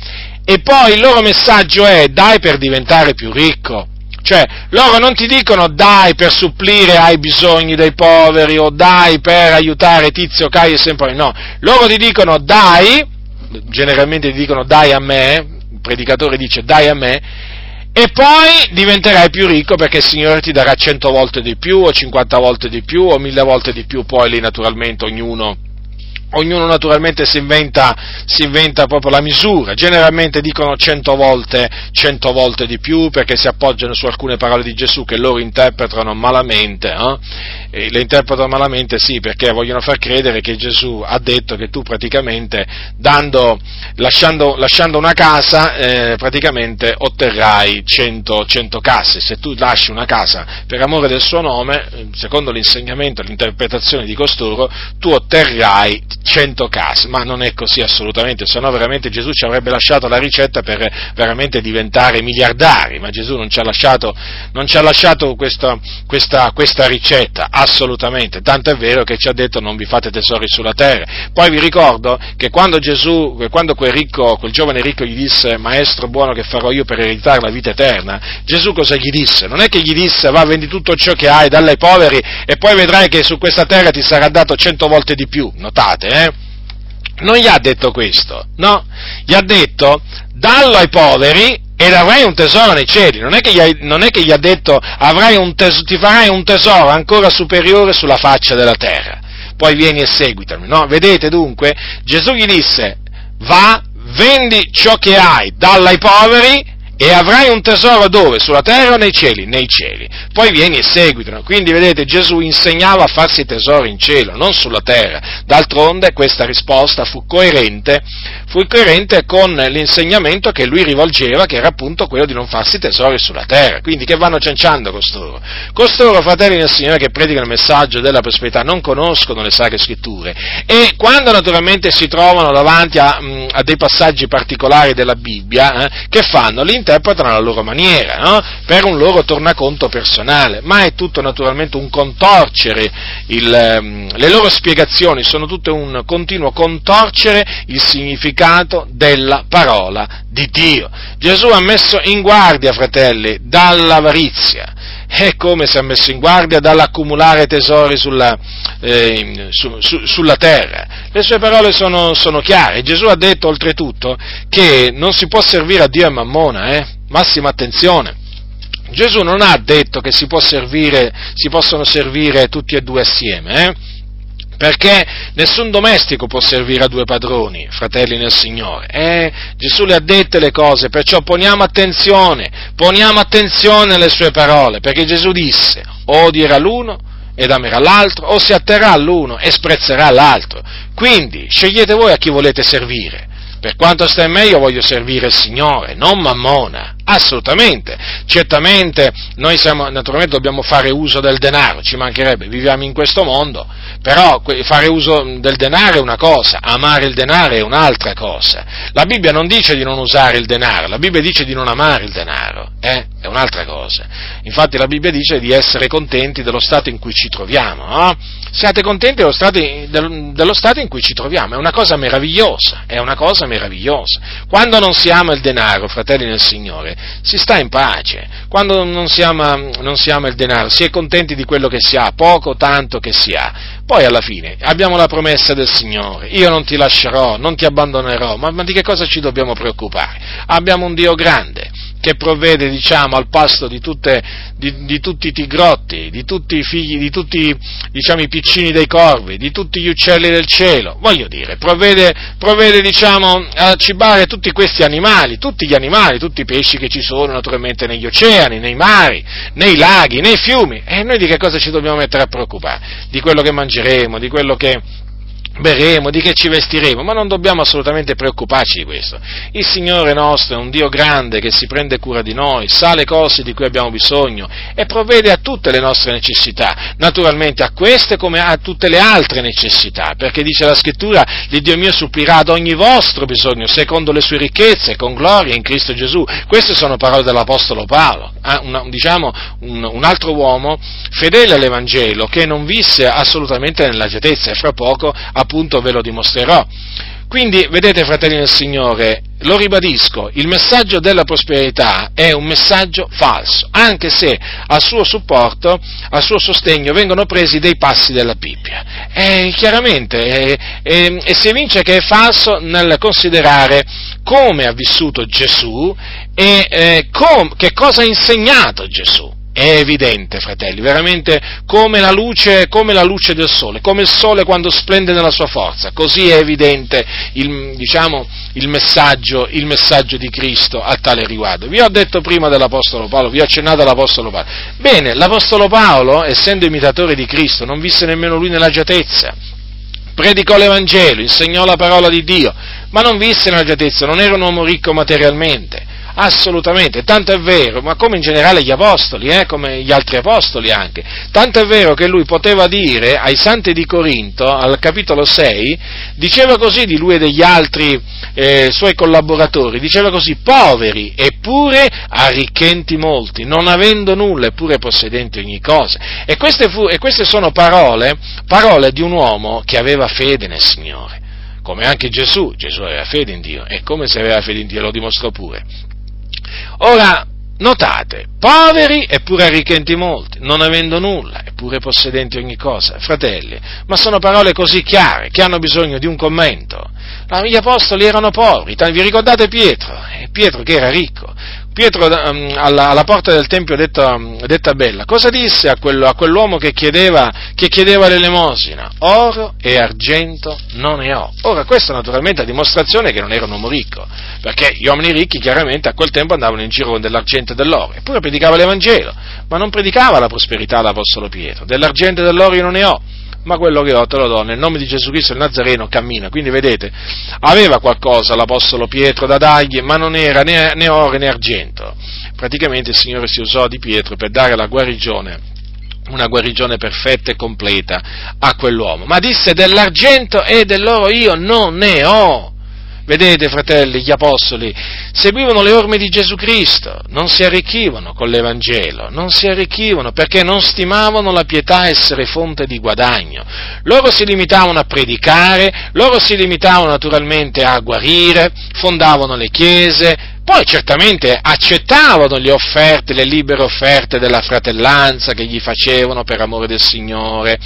e poi il loro messaggio è dai per diventare più ricco, Cioè, loro non ti dicono dai per supplire ai bisogni dei poveri o dai per aiutare Tizio, Caio e sempre, no, loro ti dicono dai, generalmente ti dicono dai a me, il predicatore dice dai a me, e poi diventerai più ricco perché il Signore ti darà cento volte di più o cinquanta volte di più o mille volte di più, poi lì naturalmente ognuno ognuno naturalmente si inventa, si inventa, proprio la misura, generalmente dicono cento volte, cento volte di più perché si appoggiano su alcune parole di Gesù che loro interpretano malamente, eh? le interpretano malamente sì perché vogliono far credere che Gesù ha detto che tu praticamente dando, lasciando, lasciando una casa eh, praticamente otterrai cento, cento casse, se tu lasci una casa per amore del suo nome, secondo l'insegnamento, l'interpretazione di costoro, tu otterrai 100 case, ma non è così assolutamente, se no veramente Gesù ci avrebbe lasciato la ricetta per veramente diventare miliardari, ma Gesù non ci ha lasciato, ci ha lasciato questa, questa, questa, ricetta, assolutamente, tanto è vero che ci ha detto non vi fate tesori sulla terra. Poi vi ricordo che quando Gesù, quando quel, ricco, quel giovane ricco gli disse, maestro buono che farò io per ereditare la vita eterna, Gesù cosa gli disse? Non è che gli disse va vendi tutto ciò che hai, dallo ai poveri e poi vedrai che su questa terra ti sarà dato cento volte di più, notate, eh? Non gli ha detto questo, no, gli ha detto dallo ai poveri ed avrai un tesoro nei cieli, non è che gli ha, che gli ha detto tes- ti farai un tesoro ancora superiore sulla faccia della terra, poi vieni e seguitami, no? Vedete dunque, Gesù gli disse, va, vendi ciò che hai, dallo ai poveri e avrai un tesoro dove? Sulla terra o nei cieli? Nei cieli. Poi vieni e seguitano. Quindi vedete Gesù insegnava a farsi tesori in cielo, non sulla terra. D'altronde questa risposta fu coerente, fu coerente con l'insegnamento che lui rivolgeva, che era appunto quello di non farsi tesori sulla terra. Quindi che vanno cianciando costoro? Costoro, fratelli del Signore, che predicano il messaggio della prosperità, non conoscono le sacre scritture e quando naturalmente si trovano davanti a, a dei passaggi particolari della Bibbia, eh, che fanno? Li interpretano alla loro maniera, no? per un loro tornaconto personale, ma è tutto naturalmente un contorcere, il, ehm, le loro spiegazioni sono tutte un continuo contorcere il significato della parola di Dio. Gesù ha messo in guardia, fratelli, dall'avarizia, è come si è messo in guardia dall'accumulare tesori sulla, eh, su, su, sulla terra. Le sue parole sono, sono, chiare. Gesù ha detto oltretutto che non si può servire a Dio e Mammona, eh? massima attenzione. Gesù non ha detto che si, servire, si possono servire tutti e due assieme, eh? Perché nessun domestico può servire a due padroni, fratelli nel Signore. Eh, Gesù le ha dette le cose, perciò poniamo attenzione, poniamo attenzione alle sue parole, perché Gesù disse, o odierà l'uno ed amerà l'altro, o si atterrà all'uno e sprezzerà l'altro. Quindi scegliete voi a chi volete servire. Per quanto sta in me io voglio servire il Signore, non Mammona, assolutamente. Certamente noi siamo, naturalmente dobbiamo fare uso del denaro, ci mancherebbe, viviamo in questo mondo, però fare uso del denaro è una cosa, amare il denaro è un'altra cosa. La Bibbia non dice di non usare il denaro, la Bibbia dice di non amare il denaro, eh? è un'altra cosa. Infatti la Bibbia dice di essere contenti dello stato in cui ci troviamo, no? Siate contenti dello stato, in cui ci troviamo, è una cosa meravigliosa, è una cosa meravigliosa. Quando non si ama il denaro, fratelli nel Signore, si sta in pace. Quando non si ama, non si ama il denaro, si è contenti di quello che si ha, poco tanto che si ha. Poi alla fine abbiamo la promessa del Signore, io non ti lascerò, non ti abbandonerò, ma, ma di che cosa ci dobbiamo preoccupare? Abbiamo un Dio grande che provvede diciamo, al pasto di, tutte, di, di, tutti i tigrotti, di tutti i figli, di tutti diciamo, i piccini dei corvi, di tutti gli uccelli del cielo, voglio dire, provvede, provvede diciamo, a cibare tutti questi animali, tutti gli animali, tutti i pesci che ci sono naturalmente negli oceani, nei mari, nei laghi, nei fiumi, e noi di che cosa ci dobbiamo mettere a preoccupare? Di quello che mangeremo, di quello che berremo, di che ci vestiremo, ma non dobbiamo assolutamente preoccuparci di questo. Il Signore nostro è un Dio grande che si prende cura di noi, sa le cose di cui abbiamo bisogno e provvede a tutte le nostre necessità, naturalmente a queste come a tutte le altre necessità, perché dice la Scrittura, l'Iddio mio supplirà ad ogni vostro bisogno, secondo le sue ricchezze, con gloria in Cristo Gesù. Queste sono parole dell'Apostolo Paolo, eh? diciamo un, altro uomo fedele all'Evangelo che non visse assolutamente nell'agiatezza e fra poco appunto ve lo dimostrerò. Quindi, vedete, fratelli del Signore, lo ribadisco, il messaggio della prosperità è un messaggio falso, anche se al suo supporto, al suo sostegno vengono presi dei passi della Bibbia. E chiaramente, e, e si evince che è falso nel considerare come ha vissuto Gesù e eh, com, che cosa ha insegnato Gesù è evidente, fratelli, veramente come la, luce, come la luce del sole, come il sole quando splende nella sua forza, così è evidente il, diciamo, il, messaggio, il messaggio di Cristo a tale riguardo. Vi ho detto prima dell'Apostolo Paolo, vi ho accennato all'Apostolo Paolo. Bene, l'Apostolo Paolo, essendo imitatore di Cristo, non visse nemmeno lui nell'agiatezza, predicò l'Evangelo, insegnò la parola di Dio, ma non visse nell'agiatezza, non era un uomo ricco materialmente Assolutamente, tanto è vero, ma come in generale gli apostoli, eh, come gli altri apostoli anche, tanto è vero che lui poteva dire ai santi di Corinto, al capitolo 6, diceva così di lui e degli altri eh, suoi collaboratori, diceva così, poveri eppure arricchenti molti, non avendo nulla eppure possedenti ogni cosa. E queste, fu, e queste sono parole, parole di un uomo che aveva fede nel Signore come anche Gesù, Gesù aveva fede in Dio, e come se aveva fede in Dio lo dimostrò pure. Ora, notate, poveri eppure arricchenti molti, non avendo nulla eppure possedenti ogni cosa. Fratelli, ma sono parole così chiare che hanno bisogno di un commento. Gli apostoli erano poveri, vi ricordate Pietro? Eh, Pietro che era ricco, Pietro um, alla, alla, porta del Tempio detta, detta bella, cosa disse a, quello, a quell'uomo che chiedeva, che chiedeva, l'elemosina? Oro e argento non ne ho. Ora, questa naturalmente è dimostrazione che non era un uomo ricco, perché gli uomini ricchi chiaramente a quel tempo andavano in giro con dell'argento e dell'oro, eppure predicava l'Evangelo, ma non predicava la prosperità l'Apostolo Pietro. Dell'argento e dell'oro io non ne ho ma quello che ho te lo do, nel nome di Gesù Cristo il Nazareno cammina. Quindi vedete, aveva qualcosa l'Apostolo Pietro da dargli, ma non era né, né oro né argento. Praticamente il Signore si usò di Pietro per dare la guarigione una guarigione perfetta e completa a quell'uomo. Ma disse dell'argento e dell'oro io non ne ho. Vedete, fratelli, gli apostoli seguivano le orme di Gesù Cristo, non si arricchivano con l'Evangelo, non si arricchivano perché non stimavano la pietà essere fonte di guadagno. Loro si limitavano a predicare, loro si limitavano naturalmente a guarire, fondavano le chiese, poi certamente accettavano le offerte, le libere offerte della fratellanza che gli facevano per amore del Signore,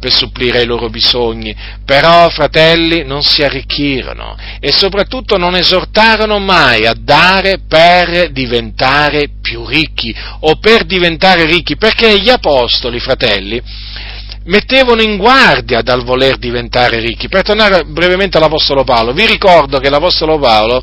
per supplire ai loro bisogni, però fratelli non si arricchirono e soprattutto non esortarono mai a dare per diventare più ricchi o per diventare ricchi, perché gli apostoli, fratelli, mettevano in guardia dal voler diventare ricchi. Per tornare brevemente all'Apostolo Paolo, vi ricordo che l'Apostolo Paolo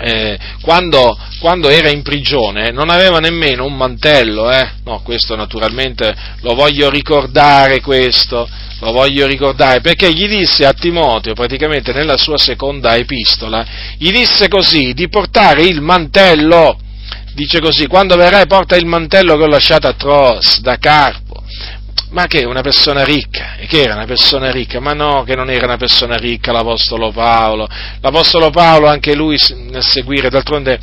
eh, quando, quando, era in prigione non aveva nemmeno un mantello, eh? no, questo naturalmente lo voglio ricordare, questo, lo voglio ricordare, perché gli disse a Timoteo, praticamente nella sua seconda epistola, gli disse così, di portare il mantello, dice così, quando verrai porta il mantello che ho lasciato a Tros, da Carpo, ma che una persona ricca, e che era una persona ricca, ma no, che non era una persona ricca l'Apostolo Paolo, l'Apostolo Paolo anche lui nel seguire, d'altronde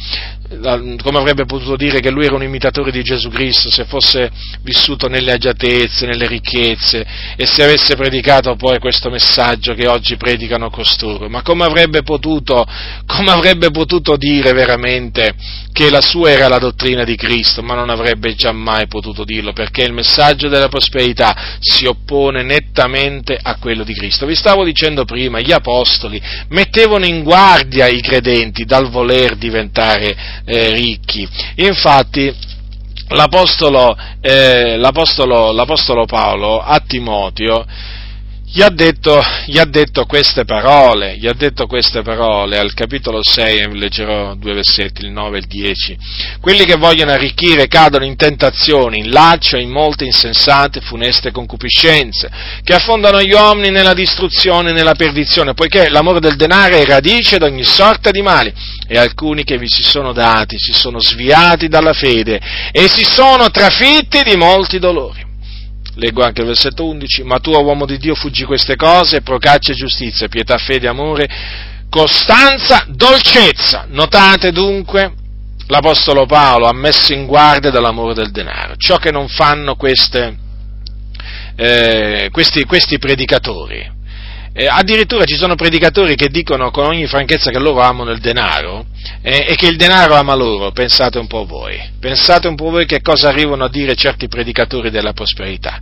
come avrebbe potuto dire che lui era un imitatore di Gesù Cristo se fosse vissuto nelle agiatezze, nelle ricchezze e se avesse predicato poi questo messaggio che oggi predicano costoro, ma come avrebbe potuto, come avrebbe potuto dire veramente che la sua era la dottrina di Cristo, ma non avrebbe giammai potuto dirlo perché il messaggio della prosperità si oppone nettamente a quello di Cristo. Vi stavo dicendo prima, gli apostoli mettevano in guardia i credenti dal voler diventare eh, ricchi. Infatti, l'apostolo, eh, l'apostolo, l'apostolo Paolo a Timoteo gli ha, detto, gli ha, detto, queste parole, gli ha detto queste parole al capitolo 6, leggerò due versetti, il 9 e il 10. Quelli che vogliono arricchire cadono in tentazioni, in laccio e in molte insensate, funeste concupiscenze, che affondano gli uomini nella distruzione e nella perdizione, poiché l'amore del denaro è radice di ogni sorta di mali, e alcuni che vi si sono dati si sono sviati dalla fede e si sono trafitti di molti dolori. Leggo anche il versetto 11, ma tu, uomo di Dio, fuggi queste cose, procaccia giustizia, pietà, fede, amore, costanza, dolcezza. Notate dunque, l'Apostolo Paolo ha messo in guardia dall'amore del denaro, ciò che non fanno queste, eh, questi, questi, predicatori. Eh, addirittura ci sono predicatori che dicono con ogni franchezza che loro amano il denaro eh, e che il denaro ama loro, pensate un po' voi, pensate un po' voi che cosa arrivano a dire certi predicatori della prosperità.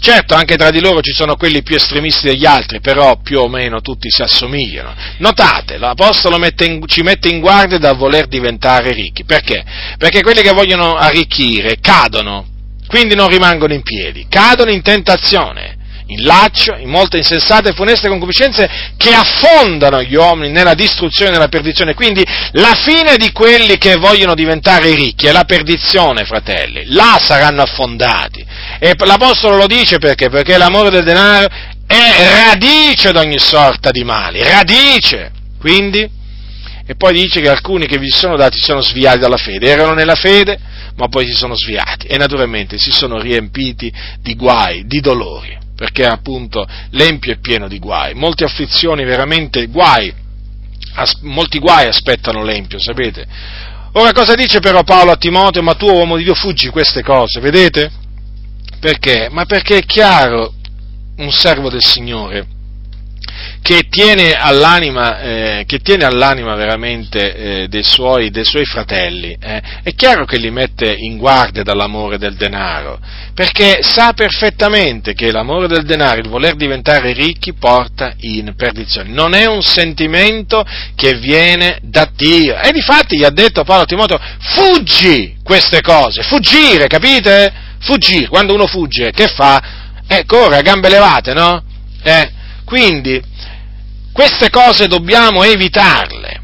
Certo, anche tra di loro ci sono quelli più estremisti degli altri, però più o meno tutti si assomigliano. Notate, l'Apostolo mette in, ci mette in guardia dal voler diventare ricchi, perché? Perché quelli che vogliono arricchire cadono, quindi non rimangono in piedi, cadono in tentazione in laccio, in molte insensate e funeste concupiscenze che affondano gli uomini nella distruzione e nella perdizione. Quindi la fine di quelli che vogliono diventare ricchi è la perdizione, fratelli. Là saranno affondati. E l'Apostolo lo dice perché? Perché l'amore del denaro è radice di ogni sorta di mali, radice. Quindi, e poi dice che alcuni che vi sono dati sono sviati dalla fede, erano nella fede, ma poi si sono sviati e naturalmente si sono riempiti di guai, di dolori perché appunto l'empio è pieno di guai, molte afflizioni, veramente guai, as- molti guai aspettano l'empio, sapete? Ora cosa dice però Paolo a Timoteo? Ma tu uomo di Dio fuggi queste cose, vedete? Perché? Ma perché è chiaro un servo del Signore che tiene all'anima, eh, che tiene all'anima veramente eh, dei, suoi, dei, suoi, fratelli, eh, è chiaro che li mette in guardia dall'amore del denaro, perché sa perfettamente che l'amore del denaro, il voler diventare ricchi, porta in perdizione. Non è un sentimento che viene da Dio. E difatti gli ha detto Paolo Timoteo, fuggi queste cose, fuggire, capite? Fuggire. Quando uno fugge, che fa? Eh, corre a gambe levate, no? Eh, quindi, queste cose dobbiamo evitarle.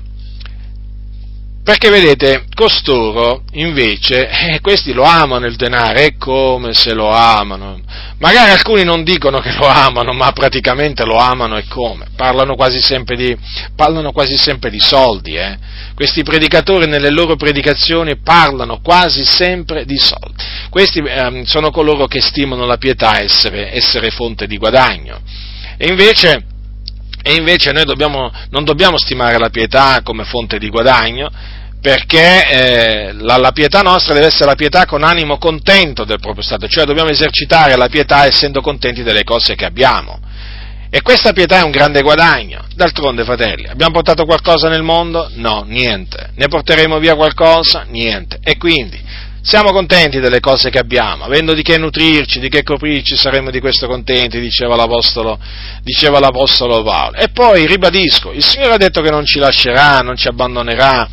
Perché vedete, costoro invece, eh, questi lo amano il denaro, è come se lo amano. Magari alcuni non dicono che lo amano, ma praticamente lo amano e come. Parlano quasi sempre di, parlano quasi sempre di soldi. Eh. Questi predicatori nelle loro predicazioni parlano quasi sempre di soldi. Questi eh, sono coloro che stimano la pietà essere, essere fonte di guadagno. E invece e invece noi dobbiamo, non dobbiamo stimare la pietà come fonte di guadagno, perché eh, la, la, pietà nostra deve essere la pietà con animo contento del proprio stato, cioè dobbiamo esercitare la pietà essendo contenti delle cose che abbiamo. E questa pietà è un grande guadagno. D'altronde, fratelli, abbiamo portato qualcosa nel mondo? No, niente. Ne porteremo via qualcosa? Niente. E quindi siamo contenti delle cose che abbiamo, avendo di che nutrirci, di che coprirci, saremo di questo contenti, diceva l'Apostolo, diceva l'Apostolo Paolo. E poi ribadisco, il Signore ha detto che non ci lascerà, non ci abbandonerà,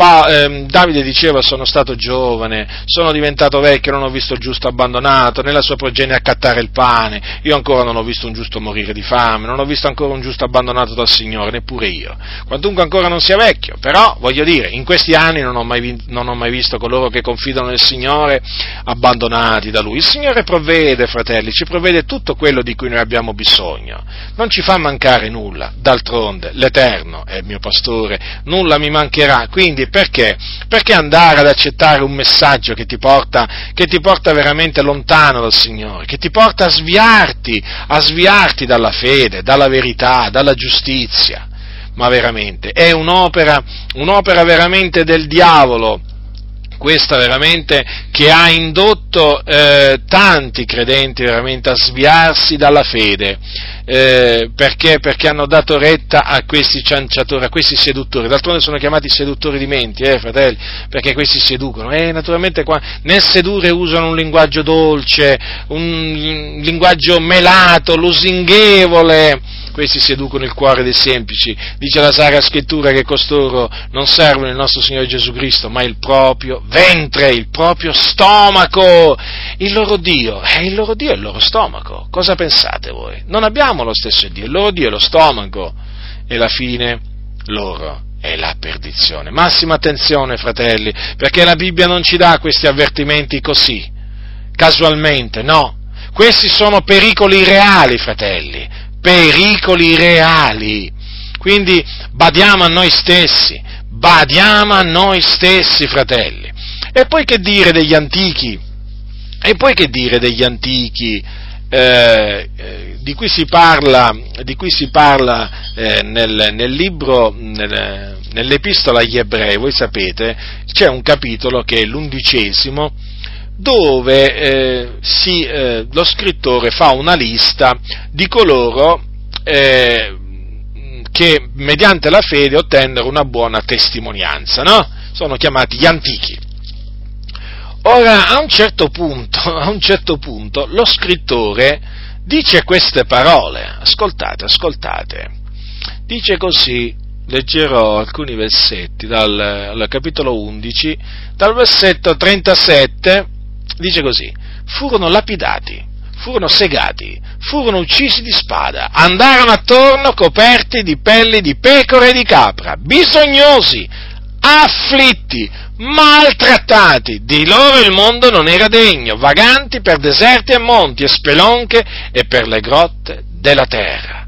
pa, eh, Davide diceva sono stato giovane, sono diventato vecchio, non ho visto il giusto abbandonato, nella sua progenie accattare il pane, io ancora non ho visto un giusto morire di fame, non ho visto ancora un giusto abbandonato dal Signore, neppure io, quantunque ancora non sia vecchio, però voglio dire, in questi anni non ho mai, non ho mai visto coloro che confidano nel Signore abbandonati da Lui. Il Signore provvede, fratelli, ci provvede tutto quello di cui noi abbiamo bisogno, non ci fa mancare nulla, d'altronde l'Eterno è il mio pastore, nulla mi mancherà, quindi perché? Perché andare ad accettare un messaggio che ti porta, che ti porta veramente lontano dal Signore, che ti porta a sviarti, a sviarti dalla fede, dalla verità, dalla giustizia? Ma veramente, è un'opera, un'opera veramente del diavolo questa veramente che ha indotto eh, tanti credenti veramente a sviarsi dalla fede, eh, perché? perché? hanno dato retta a questi cianciatori, a questi seduttori, d'altronde sono chiamati seduttori di menti, eh, fratelli, perché questi seducono, e naturalmente qua, nel sedurre usano un linguaggio dolce, un linguaggio melato, lusinghevole, questi seducono il cuore dei semplici. Dice la Sacra Scrittura che costoro non servono il nostro Signore Gesù Cristo, ma il proprio ventre, il proprio stomaco. Il loro Dio, è il loro Dio è il loro stomaco. Cosa pensate voi? Non abbiamo lo stesso Dio, il loro Dio è lo stomaco e la fine loro è la perdizione. Massima attenzione, fratelli, perché la Bibbia non ci dà questi avvertimenti così, casualmente, no. Questi sono pericoli reali, fratelli, pericoli reali. Quindi badiamo a noi stessi, badiamo a noi stessi, fratelli. E poi che dire degli antichi? E poi che dire degli antichi? Eh, eh, di cui si parla, cui si parla eh, nel, nel, libro, nel, nell'epistola agli ebrei, voi sapete, c'è un capitolo che è l'undicesimo, dove eh, si, eh, lo scrittore fa una lista di coloro eh, che mediante la fede ottennero una buona testimonianza, no? Sono chiamati gli antichi. Ora, a un certo punto, a un certo punto lo scrittore dice queste parole, ascoltate, ascoltate, dice così, leggerò alcuni versetti dal, dal capitolo 11, dal versetto 37, dice così, furono lapidati, furono segati, furono uccisi di spada, andarono attorno coperti di pelli di pecore e di capra, bisognosi, afflitti, maltrattati, di loro il mondo non era degno, vaganti per deserti e monti e spelonche e per le grotte della terra.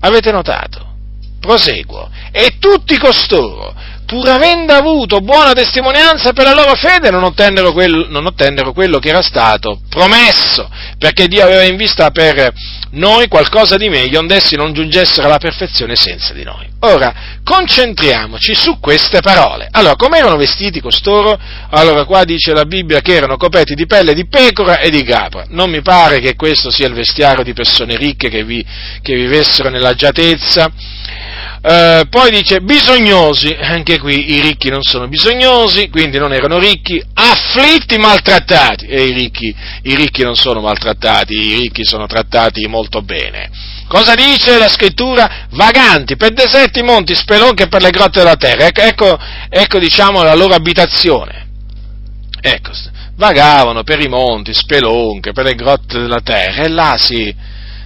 Avete notato? Proseguo. E tutti costoro, pur avendo avuto buona testimonianza per la loro fede, non ottennero, quello, non ottennero quello che era stato promesso, perché Dio aveva in vista per noi qualcosa di meglio, onde essi non giungessero alla perfezione senza di noi. Ora, concentriamoci su queste parole. Allora, come erano vestiti costoro? Allora, qua dice la Bibbia che erano coperti di pelle di pecora e di capra. Non mi pare che questo sia il vestiario di persone ricche che, vi, che vivessero nell'agiatezza eh, poi dice bisognosi, anche qui i ricchi non sono bisognosi, quindi non erano ricchi, afflitti, maltrattati, e i ricchi, i ricchi non sono maltrattati, i ricchi sono trattati molto bene. Cosa dice la scrittura? Vaganti per deserti, monti, spelonche per le grotte della terra. Ecco, ecco, ecco diciamo la loro abitazione. Ecco, vagavano per i monti, spelonche, per le grotte della terra e là si,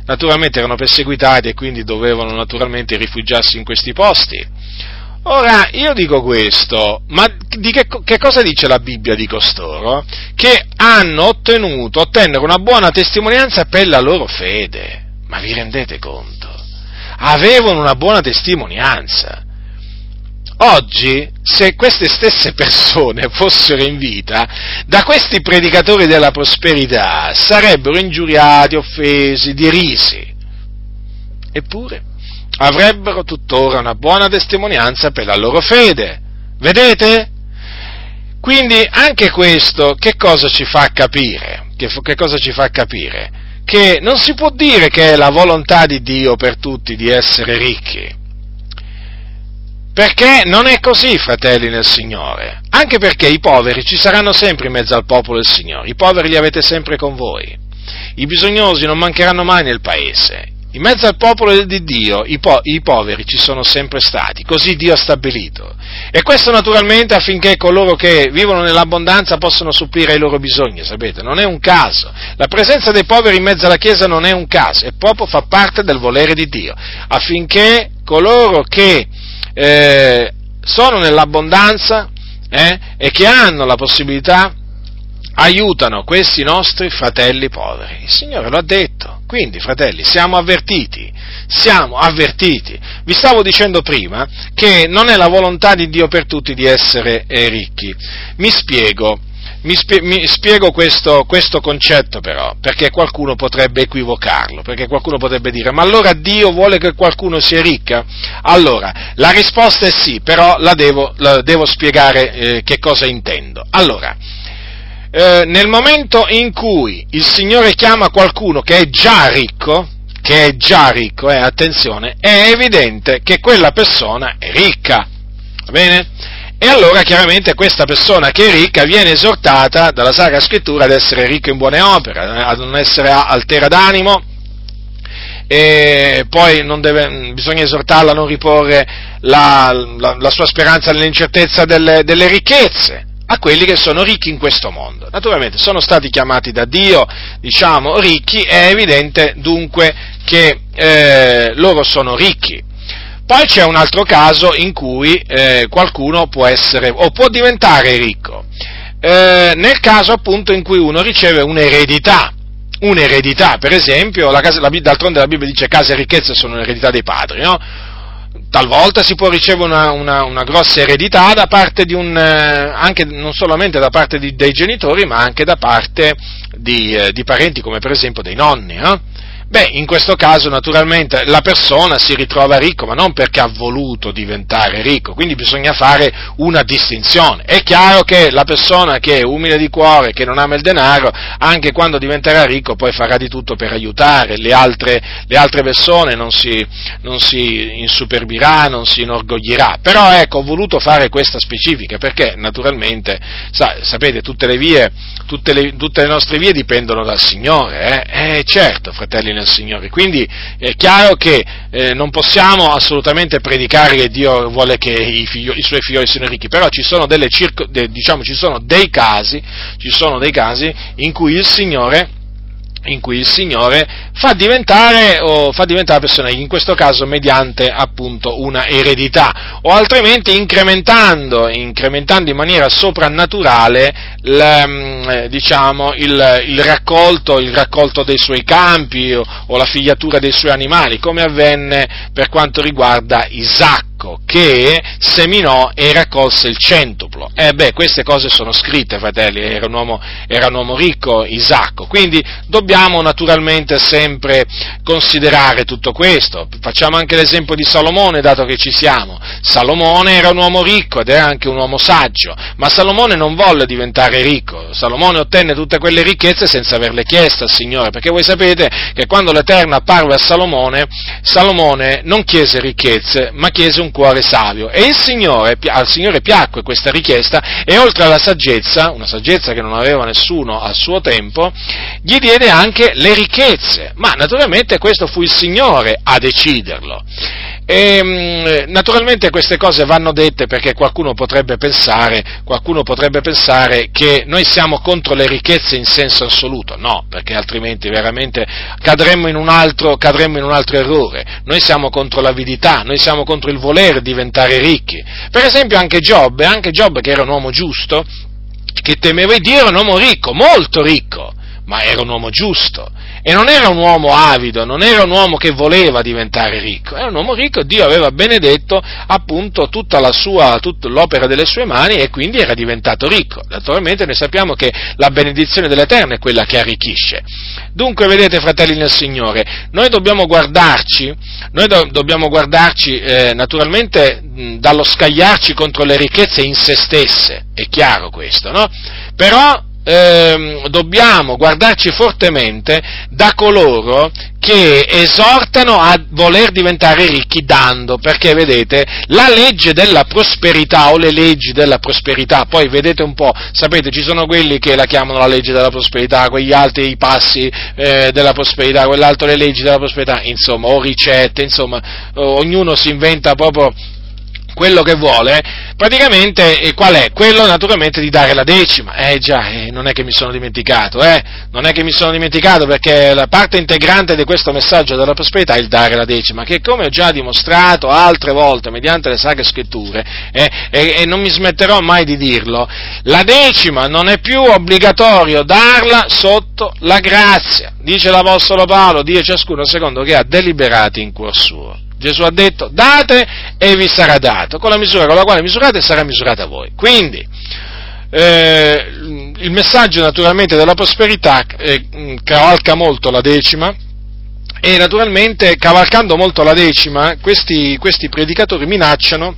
naturalmente erano perseguitati e quindi dovevano naturalmente rifugiarsi in questi posti. Ora, io dico questo, ma che, che, cosa dice la Bibbia di costoro? Che hanno ottenuto, ottennero una buona testimonianza per la loro fede. Ma vi rendete conto? Avevano una buona testimonianza. Oggi, se queste stesse persone fossero in vita, da questi predicatori della prosperità sarebbero ingiuriati, offesi, derisi. Eppure avrebbero tuttora una buona testimonianza per la loro fede. Vedete? Quindi anche questo che cosa ci fa capire? Che, che cosa ci fa capire? Che non si può dire che è la volontà di Dio per tutti di essere ricchi perché non è così, fratelli nel Signore. Anche perché i poveri ci saranno sempre in mezzo al popolo del Signore. I poveri li avete sempre con voi. I bisognosi non mancheranno mai nel paese. In mezzo al popolo di Dio i, po- i, poveri ci sono sempre stati, così Dio ha stabilito. E questo naturalmente affinché coloro che vivono nell'abbondanza possano supplire ai loro bisogni, sapete, non è un caso. La presenza dei poveri in mezzo alla Chiesa non è un caso, è proprio fa parte del volere di Dio, affinché coloro che eh, sono nell'abbondanza eh, e che hanno la possibilità aiutano questi nostri fratelli poveri. Il Signore lo ha detto. Quindi, fratelli, siamo avvertiti, siamo avvertiti. Vi stavo dicendo prima che non è la volontà di Dio per tutti di essere eh, ricchi. Mi spiego mi, spie, mi spiego questo, questo, concetto però, perché qualcuno potrebbe equivocarlo, perché qualcuno potrebbe dire, ma allora Dio vuole che qualcuno sia ricca? Allora, la risposta è sì, però la devo, la devo spiegare eh, che cosa intendo. Allora, eh, nel momento in cui il Signore chiama qualcuno che è già ricco, che è già ricco, eh, attenzione, è evidente che quella persona è ricca, va bene? E allora chiaramente questa persona che è ricca viene esortata dalla Sacra Scrittura ad essere ricca in buone opere, a non essere altera d'animo, e poi deve, bisogna esortarla a non riporre la, la, la sua speranza nell'incertezza delle, delle, ricchezze a quelli che sono ricchi in questo mondo. Naturalmente sono stati chiamati da Dio, diciamo, ricchi, è evidente dunque che eh, loro sono ricchi. Poi c'è un altro caso in cui eh, qualcuno può essere o può diventare ricco, eh, nel caso appunto in cui uno riceve un'eredità, un'eredità, per esempio, la casa, la, d'altronde la Bibbia dice case e ricchezze sono l'eredità dei padri, no? Talvolta si può ricevere una, una, una, grossa eredità da parte di un, eh, anche non solamente da parte di, dei genitori, ma anche da parte di, eh, di, parenti come per esempio dei nonni. Eh? Beh, in questo caso naturalmente la persona si ritrova ricco, ma non perché ha voluto diventare ricco, quindi bisogna fare una distinzione. È chiaro che la persona che è umile di cuore, che non ama il denaro, anche quando diventerà ricco poi farà di tutto per aiutare le altre, le altre persone, non si, non si insuperbirà, non si inorgoglirà. Però ecco, ho voluto fare questa specifica perché naturalmente, sa, sapete, tutte le vie, tutte le, tutte le nostre vie dipendono dal Signore, eh? eh certo, fratelli nel Signore. Quindi è chiaro che eh, non possiamo assolutamente predicare che Dio vuole che i, figlio, i suoi figli siano ricchi, però ci sono, circo, de, diciamo, ci sono dei casi, ci sono dei casi in cui il Signore in cui il Signore fa diventare, o fa diventare la persona, in questo caso mediante appunto una eredità, o altrimenti incrementando, incrementando in maniera soprannaturale il, mm, diciamo, il, il, raccolto, il, raccolto, dei suoi campi o, o la figliatura dei suoi animali, come avvenne per quanto riguarda Isacco che seminò e raccolse il centuplo. E eh beh, queste cose sono scritte, fratelli, era un uomo, era un uomo ricco, Isacco, quindi dobbiamo naturalmente sempre considerare tutto questo. Facciamo anche l'esempio di Salomone, dato che ci siamo. Salomone era un uomo ricco ed era anche un uomo saggio, ma Salomone non volle diventare ricco. Salomone ottenne tutte quelle ricchezze senza averle chieste al Signore, perché voi sapete che quando l'Eterno apparve a Salomone, Salomone non chiese ricchezze, ma chiese un un cuore savio. E Signore, al Signore piacque questa richiesta e oltre alla saggezza, una saggezza che non aveva nessuno al suo tempo, gli diede anche le ricchezze. Ma naturalmente questo fu il Signore a deciderlo. E, mm, naturalmente queste cose vanno dette perché qualcuno potrebbe, pensare, qualcuno potrebbe pensare che noi siamo contro le ricchezze in senso assoluto, no, perché altrimenti veramente cadremmo in un altro, in un altro errore. Noi siamo contro l'avidità, noi siamo contro il voler diventare ricchi. Per esempio anche Giobbe, anche Giobbe che era un uomo giusto, che temeva Dio, era un uomo ricco, molto ricco, ma era un uomo giusto e non era un uomo avido, non era un uomo che voleva diventare ricco, era un uomo ricco, Dio aveva benedetto appunto tutta, la sua, tutta l'opera delle sue mani e quindi era diventato ricco. Naturalmente noi sappiamo che la benedizione dell'Eterno è quella che arricchisce. Dunque vedete fratelli nel Signore, noi dobbiamo guardarci, noi do, dobbiamo guardarci eh, naturalmente mh, dallo scagliarci contro le ricchezze in se stesse, è chiaro questo, no? Però eh, dobbiamo guardarci fortemente da coloro che esortano a voler diventare ricchi dando, perché vedete, la legge della prosperità o le leggi della prosperità, poi vedete un po', sapete, ci sono quelli che la chiamano la legge della prosperità, quegli altri i passi eh, della prosperità, quell'altro le leggi della prosperità, insomma, o ricette, insomma, ognuno si inventa proprio quello che vuole, praticamente eh, qual è? Quello naturalmente di dare la decima. Eh già, eh, non è che mi sono dimenticato, eh? Non è che mi sono dimenticato perché la parte integrante di questo messaggio della prosperità è il dare la decima, che come ho già dimostrato altre volte mediante le sacre scritture, eh, e, e non mi smetterò mai di dirlo, la decima non è più obbligatorio darla sotto la grazia. Dice l'Apostolo Paolo, Dio ciascuno secondo che ha deliberati in cuor suo. Gesù ha detto date e vi sarà dato, con la misura con la quale misurate sarà misurata voi. Quindi eh, il messaggio naturalmente della prosperità eh, cavalca molto la decima e naturalmente cavalcando molto la decima questi, questi predicatori minacciano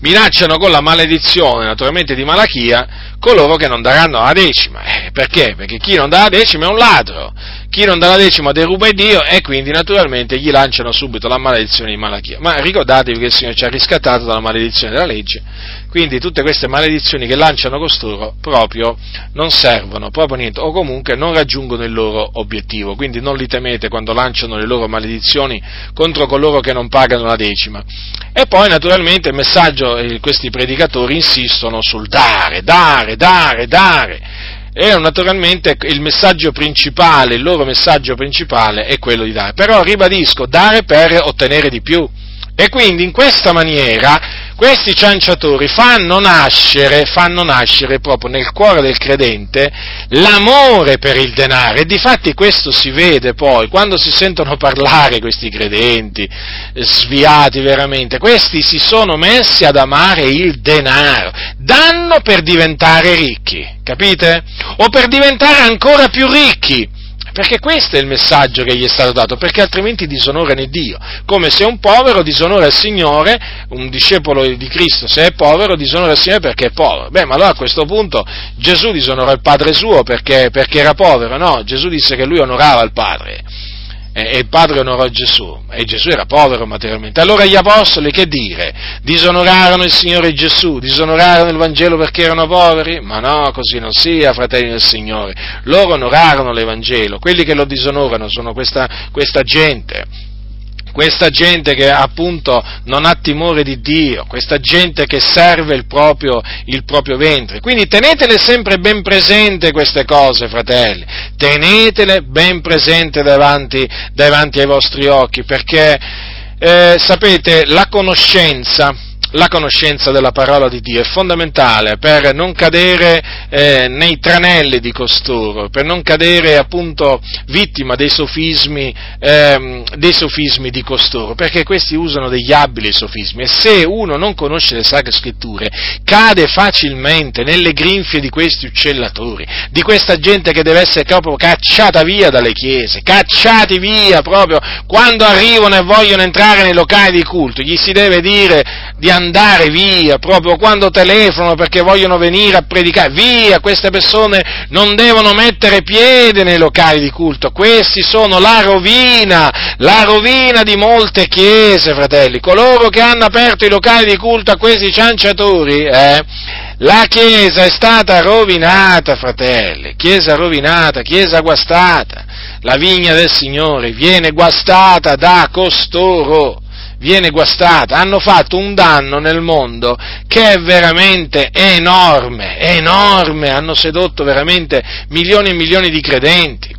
minacciano con la maledizione, naturalmente di Malachia, coloro che non daranno la decima. Eh, perché? Perché chi non dà la decima è un ladro, chi non dà la decima deruba Dio e quindi naturalmente gli lanciano subito la maledizione di Malachia. Ma ricordatevi che il Signore ci ha riscattato dalla maledizione della legge, quindi tutte queste maledizioni che lanciano costoro proprio non servono, proprio niente, o comunque non raggiungono il loro obiettivo, quindi non li temete quando lanciano le loro maledizioni contro coloro che non pagano la decima. E poi naturalmente il messaggio, eh, questi predicatori insistono sul dare, dare, dare, dare e naturalmente il messaggio principale, il loro messaggio principale è quello di dare. Però ribadisco, dare per ottenere di più. E quindi in questa maniera questi cianciatori fanno nascere, fanno nascere proprio nel cuore del credente l'amore per il denaro. E difatti questo si vede poi quando si sentono parlare questi credenti eh, sviati veramente, questi si sono messi ad amare il denaro, danno per diventare ricchi, capite? O per diventare ancora più ricchi perché questo è il messaggio che gli è stato dato, perché altrimenti disonorano Dio, come se un povero disonora il Signore, un discepolo di Cristo se è povero disonora il Signore perché è povero. Beh, ma allora a questo punto Gesù disonora il Padre suo perché, perché era povero, no? Gesù disse che lui onorava il Padre e il padre onorò Gesù, e Gesù era povero materialmente. Allora gli apostoli, che dire? Disonorarono il Signore Gesù, disonorarono il Vangelo perché erano poveri? Ma no, così non sia, fratelli del Signore. Loro onorarono l'Evangelo, quelli che lo disonorano sono questa, questa gente questa gente che appunto non ha timore di Dio, questa gente che serve il proprio, il proprio ventre. Quindi tenetele sempre ben presente queste cose, fratelli, tenetele ben presente davanti, davanti ai vostri occhi, perché eh, sapete, la conoscenza, la conoscenza della parola di Dio è fondamentale per non cadere eh, nei tranelli di costoro, per non cadere appunto vittima dei sofismi, eh, dei sofismi di costoro, perché questi usano degli abili sofismi e se uno non conosce le sacre scritture cade facilmente nelle grinfie di questi uccellatori, di questa gente che deve essere proprio cacciata via dalle chiese, cacciati via proprio quando arrivano e vogliono entrare nei locali di culto, gli si deve dire di andare andare via, proprio quando telefonano perché vogliono venire a predicare, via, queste persone non devono mettere piede nei locali di culto, questi sono la rovina, la rovina di molte chiese, fratelli, coloro che hanno aperto i locali di culto a questi cianciatori, eh, la Chiesa è stata rovinata, fratelli, Chiesa rovinata, Chiesa guastata, la vigna del Signore viene guastata da costoro viene guastata, hanno fatto un danno nel mondo che è veramente enorme, enorme, hanno sedotto veramente milioni e milioni di credenti.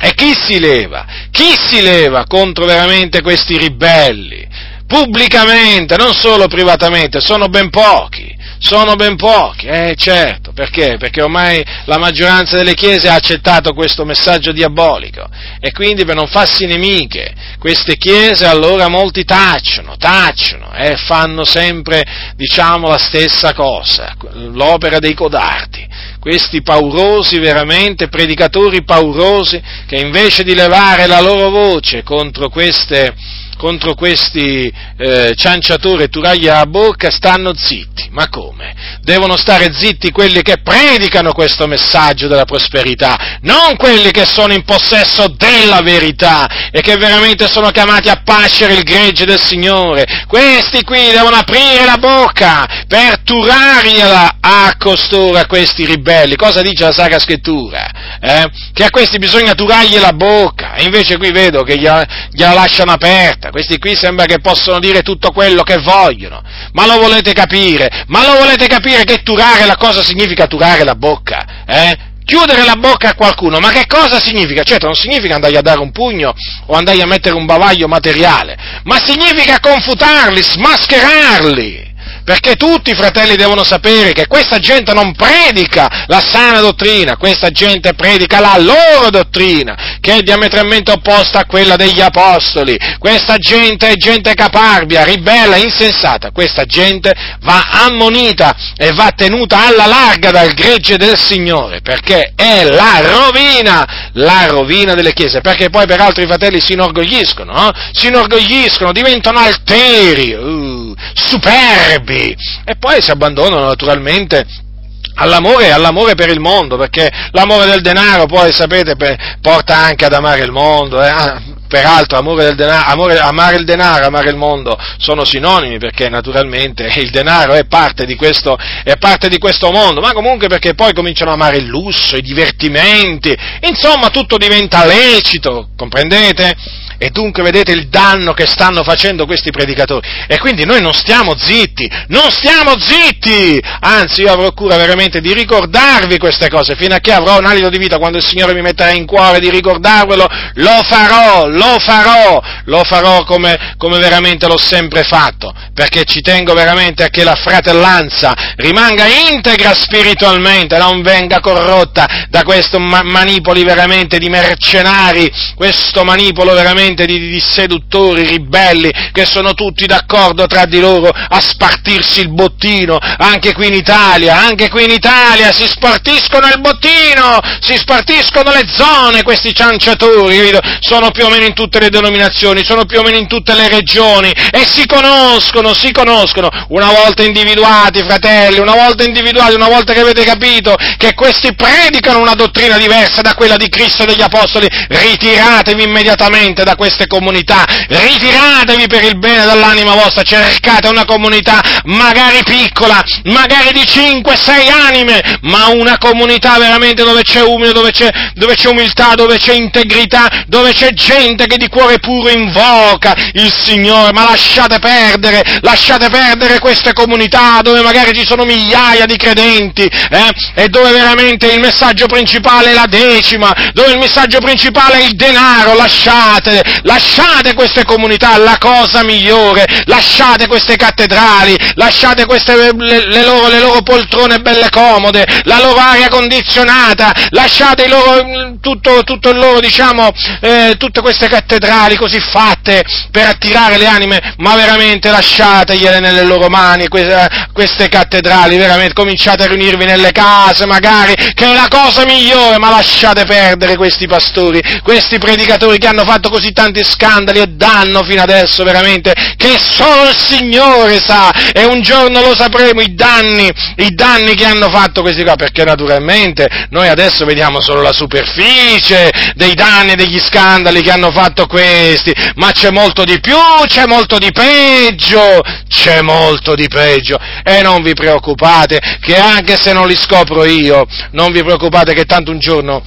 E chi si leva? Chi si leva contro veramente questi ribelli? Pubblicamente, non solo privatamente, sono ben pochi sono ben pochi, eh certo, perché? Perché ormai la maggioranza delle chiese ha accettato questo messaggio diabolico e quindi per non farsi nemiche queste chiese allora molti tacciono, tacciono e eh, fanno sempre diciamo la stessa cosa, l'opera dei codardi, questi paurosi veramente, predicatori paurosi che invece di levare la loro voce contro queste contro questi eh, cianciatori e turagli alla bocca stanno zitti. Ma come? Devono stare zitti quelli che predicano questo messaggio della prosperità, non quelli che sono in possesso della verità e che veramente sono chiamati a pascere il gregge del Signore. Questi qui devono aprire la bocca per turargliela a costoro, a questi ribelli. Cosa dice la Sacra Scrittura? Eh? Che a questi bisogna turargli la bocca, e invece qui vedo che gliela, gliela lasciano aperta basta, questi qui sembra che possono dire tutto quello che vogliono, ma lo volete capire? Ma lo volete capire che turare la cosa significa turare la bocca? Eh? Chiudere la bocca a qualcuno, ma che cosa significa? Certo, non significa andargli a dare un pugno o andargli a mettere un bavaglio materiale, ma significa confutarli, smascherarli perché tutti i fratelli devono sapere che questa gente non predica la sana dottrina, questa gente predica la loro dottrina, che è diametralmente opposta a quella degli apostoli. Questa gente è gente caparbia, ribella, insensata. Questa gente va ammonita e va tenuta alla larga dal gregge del Signore, perché è la rovina, la rovina delle chiese, perché poi peraltro i fratelli si inorgogliscono, no? si inorgogliscono, diventano alteri, uh, superbi, e poi si abbandonano naturalmente all'amore, all'amore per il mondo, perché l'amore del denaro poi, sapete, porta anche ad amare il mondo, eh? Peraltro amore denaro, amore, amare il denaro, amare il mondo sono sinonimi, perché naturalmente il denaro è parte, questo, è parte di questo mondo, ma comunque perché poi cominciano a amare il lusso, i divertimenti, insomma tutto diventa lecito, comprendete? E dunque vedete il danno che stanno facendo questi predicatori. E quindi noi non stiamo zitti, non stiamo zitti! Anzi, io avrò cura veramente di ricordarvi queste cose, fino a che avrò un alito di vita, quando il Signore mi metterà in cuore di ricordarvelo, lo farò, lo farò, lo farò come, come veramente l'ho sempre fatto, perché ci tengo veramente a che la fratellanza rimanga integra spiritualmente, non venga corrotta da questo ma- manipoli veramente di mercenari, questo manipolo veramente di, di seduttori, ribelli, che sono tutti d'accordo tra di loro a spartirsi il bottino, anche qui in Italia, anche qui in Italia si spartiscono il bottino, si spartiscono le zone questi cianciatori, sono più o meno in tutte le denominazioni, sono più o meno in tutte le regioni e si conoscono, si conoscono, una volta individuati, fratelli, una volta individuati, una volta che avete capito che questi predicano una dottrina diversa da quella di Cristo e degli Apostoli, ritiratevi immediatamente da queste comunità, ritiratevi per il bene dell'anima vostra, cercate una comunità magari piccola, magari di 5-6 anime, ma una comunità veramente dove c'è umile, dove c'è, dove c'è umiltà, dove c'è integrità, dove c'è gente che di cuore puro invoca il Signore, ma lasciate perdere, lasciate perdere queste comunità dove magari ci sono migliaia di credenti, eh, e dove veramente il messaggio principale è la decima, dove il messaggio principale è il denaro, lasciate, lasciate queste comunità, la cosa migliore, lasciate queste cattedrali, lasciate queste, le, le, loro, le loro poltrone belle comode, la loro aria condizionata, lasciate loro, tutto, tutto, il loro, diciamo, eh, tutte queste cattedrali così fatte per attirare le anime, ma veramente lasciategliele nelle loro mani, queste, queste cattedrali, veramente, cominciate a riunirvi nelle case, magari, che è la cosa migliore, ma lasciate perdere questi pastori, questi predicatori che hanno fatto così tanti scandali e danno fino adesso, veramente, che solo il Signore sa, e un giorno lo sapremo, i danni, i danni che hanno fatto questi qua, perché naturalmente noi adesso vediamo solo la superficie dei danni, degli scandali che hanno fatto questi, ma c'è molto di più, c'è molto di peggio, c'è molto di peggio, e non vi preoccupate, che anche se non li scopro io, non vi preoccupate che tanto un giorno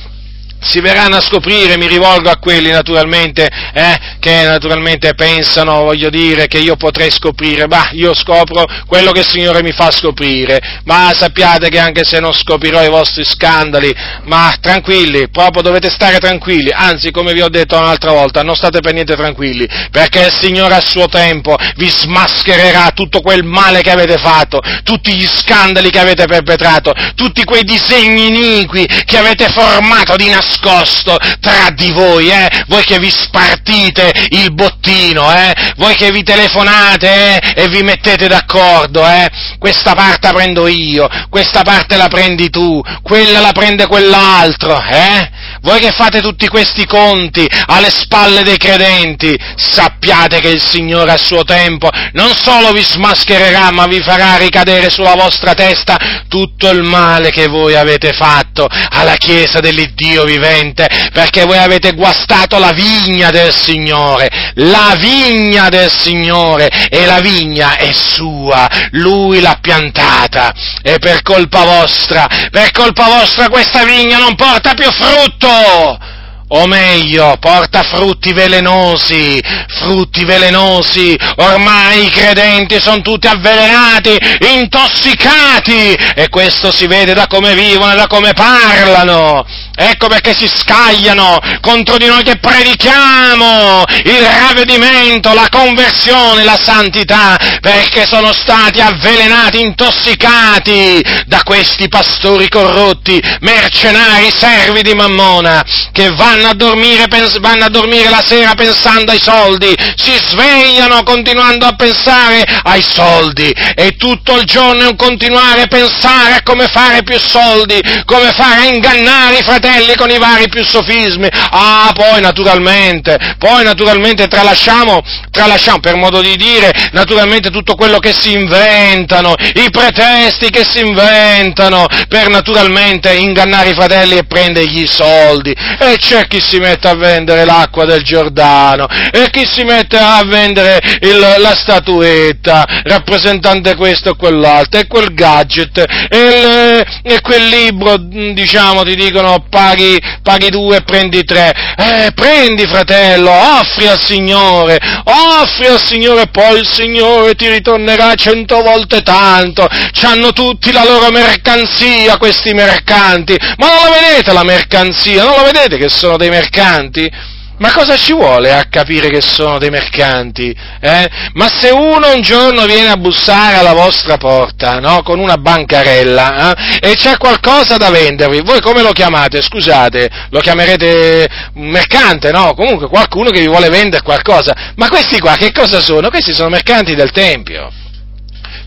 si verranno a scoprire, mi rivolgo a quelli naturalmente, eh, che naturalmente pensano, voglio dire, che io potrei scoprire, ma io scopro quello che il Signore mi fa scoprire, ma sappiate che anche se non scoprirò i vostri scandali, ma tranquilli, proprio dovete stare tranquilli, anzi come vi ho detto un'altra volta, non state per niente tranquilli, perché il Signore a suo tempo vi smaschererà tutto quel male che avete fatto, tutti gli scandali che avete perpetrato, tutti quei disegni iniqui che avete formato di nascosto, nascosto tra di voi, eh? voi che vi spartite il bottino, eh? voi che vi telefonate eh? e vi mettete d'accordo, eh? questa parte la prendo io, questa parte la prendi tu, quella la prende quell'altro, eh? voi che fate tutti questi conti alle spalle dei credenti, sappiate che il Signore a suo tempo non solo vi smaschererà, ma vi farà ricadere sulla vostra testa tutto il male che voi avete fatto alla Chiesa dell'Iddio vivente vivente, perché voi avete guastato la vigna del Signore, la vigna del Signore, e la vigna è sua, Lui l'ha piantata, e per colpa vostra, per colpa vostra questa vigna non porta più frutto! o meglio, porta frutti velenosi, frutti velenosi, ormai i credenti sono tutti avvelenati, intossicati, e questo si vede da come vivono e da come parlano. Ecco perché si scagliano contro di noi che predichiamo il ravvedimento, la conversione, la santità, perché sono stati avvelenati, intossicati da questi pastori corrotti, mercenari, servi di Mammona, che vanno a, dormire, vanno a dormire la sera pensando ai soldi, si svegliano continuando a pensare ai soldi. E tutto il giorno continuare a pensare a come fare più soldi, come fare a ingannare i fratelli con i vari più sofismi. Ah, poi naturalmente, poi naturalmente tralasciamo, tralasciamo per modo di dire, naturalmente tutto quello che si inventano, i pretesti che si inventano per naturalmente ingannare i fratelli e prendergli i soldi. E c'è chi si mette a vendere l'acqua del Giordano e chi si mette a vendere il, la statuetta rappresentante questo o quell'altro e quel gadget e, il, e, quel libro, diciamo, ti dicono paghi, paghi due e prendi tre. Eh, prendi fratello, offri al Signore, offri al Signore e poi il Signore ti ritornerà cento volte tanto. C'hanno tutti la loro mercanzia questi mercanti, ma non la vedete la mercanzia, non la vedete che sono dei mercanti? Ma cosa ci vuole a capire che sono dei mercanti? Eh? Ma se uno un giorno viene a bussare alla vostra porta, no? Con una bancarella, eh? e c'è qualcosa da vendervi, voi come lo chiamate? Scusate, lo chiamerete mercante, no? Comunque qualcuno che vi vuole vendere qualcosa. Ma questi qua che cosa sono? Questi sono mercanti del Tempio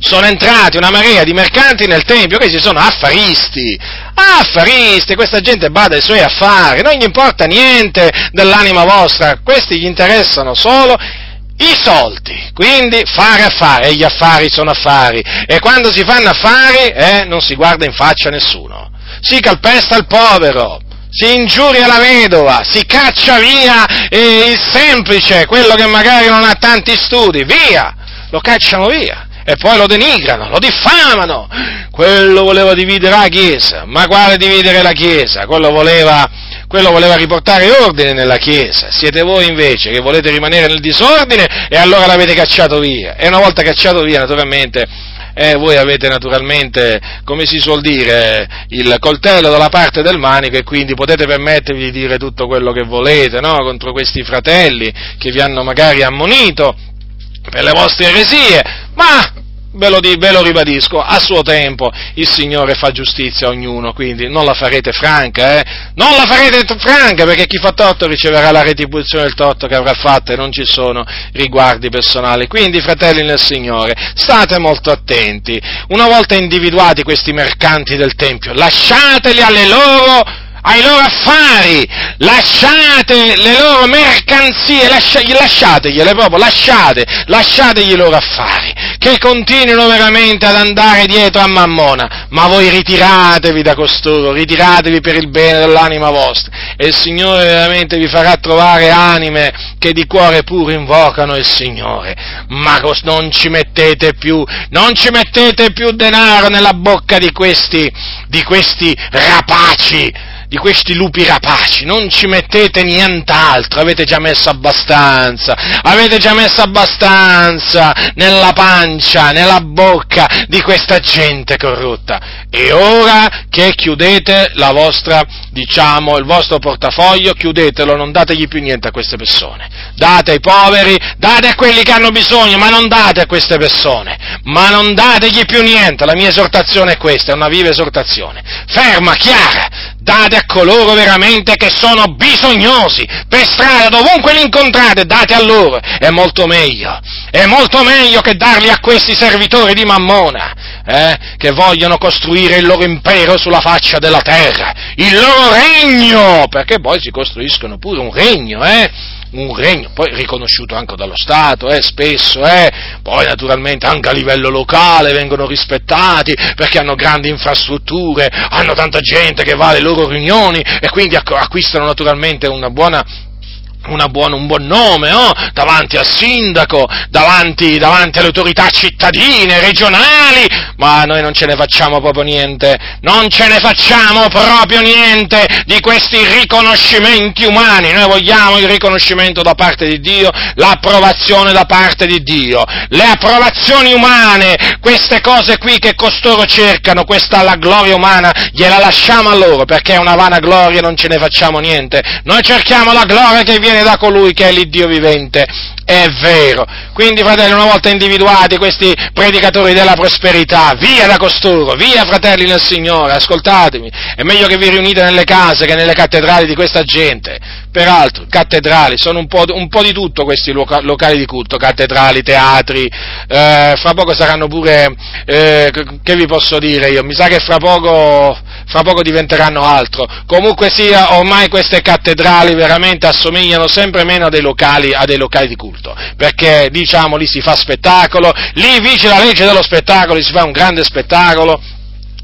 sono entrati una marea di mercanti nel Tempio, questi sono affaristi, affaristi, questa gente bada ai suoi affari, non gli importa niente dell'anima vostra, questi gli interessano solo i soldi, quindi fare affari, e gli affari sono affari, e quando si fanno affari eh, non si guarda in faccia nessuno, si calpesta il povero, si ingiuria la vedova, si caccia via eh, il semplice, quello che magari non ha tanti studi, via, lo cacciano via e poi lo denigrano, lo diffamano. Quello voleva dividere la Chiesa, ma quale dividere la Chiesa? Quello voleva, quello voleva riportare ordine nella Chiesa. Siete voi invece che volete rimanere nel disordine e allora l'avete cacciato via. E una volta cacciato via, naturalmente, eh, voi avete naturalmente, come si suol dire, il coltello dalla parte del manico e quindi potete permettervi di dire tutto quello che volete no? contro questi fratelli che vi hanno magari ammonito per le vostre eresie, ma ve lo, ve lo, ribadisco, a suo tempo il Signore fa giustizia a ognuno, quindi non la farete franca, eh? Non la farete franca perché chi fa torto riceverà la retribuzione del torto che avrà fatto e non ci sono riguardi personali. Quindi, fratelli nel Signore, state molto attenti. Una volta individuati questi mercanti del Tempio, lasciateli alle loro ai loro affari, lasciate le loro mercanzie, lasciategliele proprio, lasciate, lasciategli i loro affari, che continuino veramente ad andare dietro a Mammona, ma voi ritiratevi da costoro, ritiratevi per il bene dell'anima vostra, e il Signore veramente vi farà trovare anime che di cuore puro invocano il Signore, ma non ci mettete più, non ci mettete più denaro nella bocca di questi, di questi rapaci, di questi lupi rapaci, non ci mettete nient'altro, avete già messo abbastanza, avete già messo abbastanza nella pancia, nella bocca di questa gente corrotta. E ora che chiudete la vostra, diciamo, il vostro portafoglio, chiudetelo, non dategli più niente a queste persone. Date ai poveri, date a quelli che hanno bisogno, ma non date a queste persone, ma non dategli più niente. La mia esortazione è questa, è una viva esortazione. Ferma, chiara, date a coloro veramente che sono bisognosi, per strada, dovunque li incontrate, date a loro, è molto meglio, è molto meglio che darli a questi servitori di Mammona, eh, che vogliono costruire il loro impero sulla faccia della terra, il loro regno, perché poi si costruiscono pure un regno, eh, un regno, poi riconosciuto anche dallo Stato, eh, spesso, eh, poi naturalmente anche a livello locale vengono rispettati perché hanno grandi infrastrutture, hanno tanta gente che va alle loro riunioni e quindi acquistano naturalmente una buona buona, un buon nome oh? davanti al sindaco, davanti, davanti, alle autorità cittadine, regionali, ma noi non ce ne facciamo proprio niente, non ce ne facciamo proprio niente di questi riconoscimenti umani, noi vogliamo il riconoscimento da parte di Dio, l'approvazione da parte di Dio, le approvazioni umane, queste cose qui che costoro cercano, questa la gloria umana, gliela lasciamo a loro perché è una vana gloria non ce ne facciamo niente, noi cerchiamo la gloria che viene viene da colui che è l'Iddio vivente. È vero. Quindi, fratelli, una volta individuati questi predicatori della prosperità, via da costoro, via, fratelli nel Signore, ascoltatemi. È meglio che vi riunite nelle case che nelle cattedrali di questa gente. Peraltro, cattedrali, sono un po', un po di tutto questi loca- locali di culto, cattedrali, teatri, eh, fra poco saranno pure, eh, che vi posso dire io, mi sa che fra poco fra poco diventeranno altro. Comunque sia, ormai queste cattedrali veramente assomigliano sempre meno a dei locali, a dei locali di culto, perché diciamo lì si fa spettacolo, lì vige la legge dello spettacolo, si fa un grande spettacolo,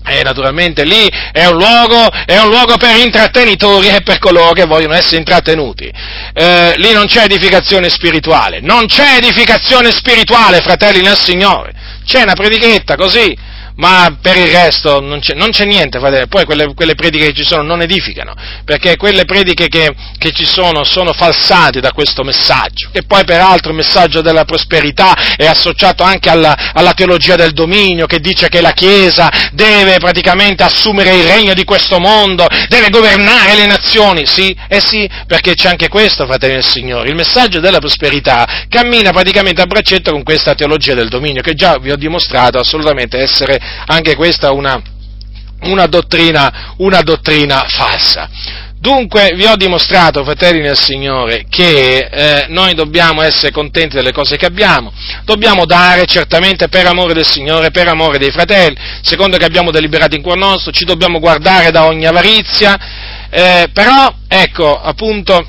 e naturalmente lì è un, luogo, è un luogo, per intrattenitori e per coloro che vogliono essere intrattenuti. Eh, lì non c'è edificazione spirituale, non c'è edificazione spirituale, fratelli nel Signore. C'è una predichetta così, ma per il resto non c'è, non c'è niente, fratelli. Poi quelle, quelle, prediche che ci sono non edificano, perché quelle prediche che, che, ci sono sono falsate da questo messaggio. E poi peraltro il messaggio della prosperità è associato anche alla, alla teologia del dominio, che dice che la Chiesa deve praticamente assumere il regno di questo mondo, deve governare le nazioni. Sì, eh sì, perché c'è anche questo, fratelli del Signore. Il messaggio della prosperità cammina praticamente a braccetto con questa teologia del dominio, che già vi ho dimostrato assolutamente essere anche questa una, una, dottrina, una dottrina falsa. Dunque vi ho dimostrato, fratelli nel Signore, che eh, noi dobbiamo essere contenti delle cose che abbiamo, dobbiamo dare certamente per amore del Signore, per amore dei fratelli, secondo che abbiamo deliberato in cuor nostro, ci dobbiamo guardare da ogni avarizia, eh, però ecco appunto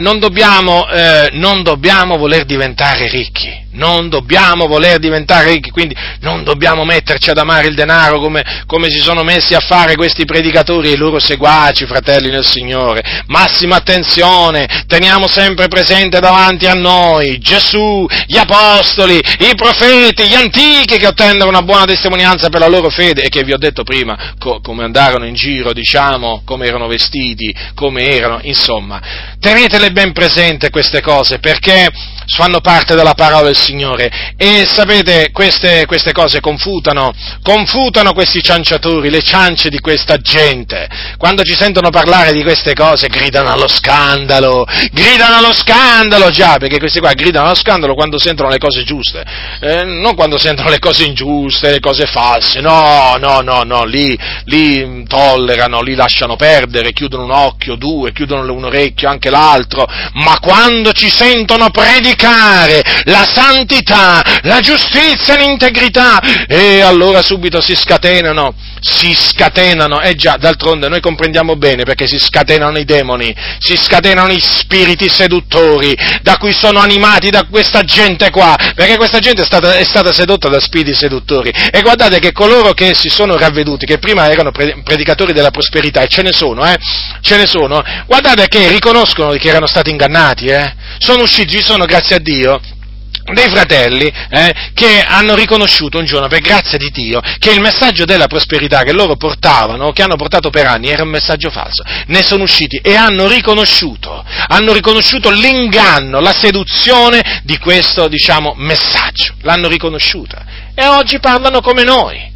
non dobbiamo, eh, non dobbiamo voler diventare ricchi non dobbiamo voler diventare ricchi, quindi non dobbiamo metterci ad amare il denaro come, come, si sono messi a fare questi predicatori e i loro seguaci, fratelli nel Signore. Massima attenzione, teniamo sempre presente davanti a noi Gesù, gli apostoli, i profeti, gli antichi che ottendono una buona testimonianza per la loro fede e che vi ho detto prima co- come andarono in giro, diciamo, come erano vestiti, come erano, insomma. Tenetele ben presente queste cose perché fanno parte della parola del Signore. E sapete queste, queste cose confutano, confutano questi cianciatori, le ciance di questa gente. Quando ci sentono parlare di queste cose gridano allo scandalo, gridano allo scandalo già, perché questi qua gridano allo scandalo quando sentono le cose giuste, eh, non quando sentono le cose ingiuste, le cose false, no, no, no, no, lì, lì tollerano, lì lasciano perdere, chiudono un occhio, due, chiudono un orecchio, anche l'altro, ma quando ci sentono predicare la santità, la giustizia, l'integrità, e allora subito si scatenano, si scatenano, e eh già, d'altronde noi comprendiamo bene perché si scatenano i demoni, si scatenano i spiriti seduttori da cui sono animati da questa gente qua, perché questa gente è stata, è stata sedotta da spiriti seduttori. E guardate che coloro che si sono ravveduti, che prima erano predicatori della prosperità, e ce ne sono, eh, ce ne sono, guardate che riconoscono che erano stati ingannati, eh, sono usciti, sono grazie a Dio, dei fratelli eh, che hanno riconosciuto un giorno, per grazia di Dio, che il messaggio della prosperità che loro portavano, che hanno portato per anni, era un messaggio falso. Ne sono usciti e hanno riconosciuto, hanno riconosciuto l'inganno, la seduzione di questo, diciamo, messaggio. L'hanno riconosciuta. E oggi parlano come noi.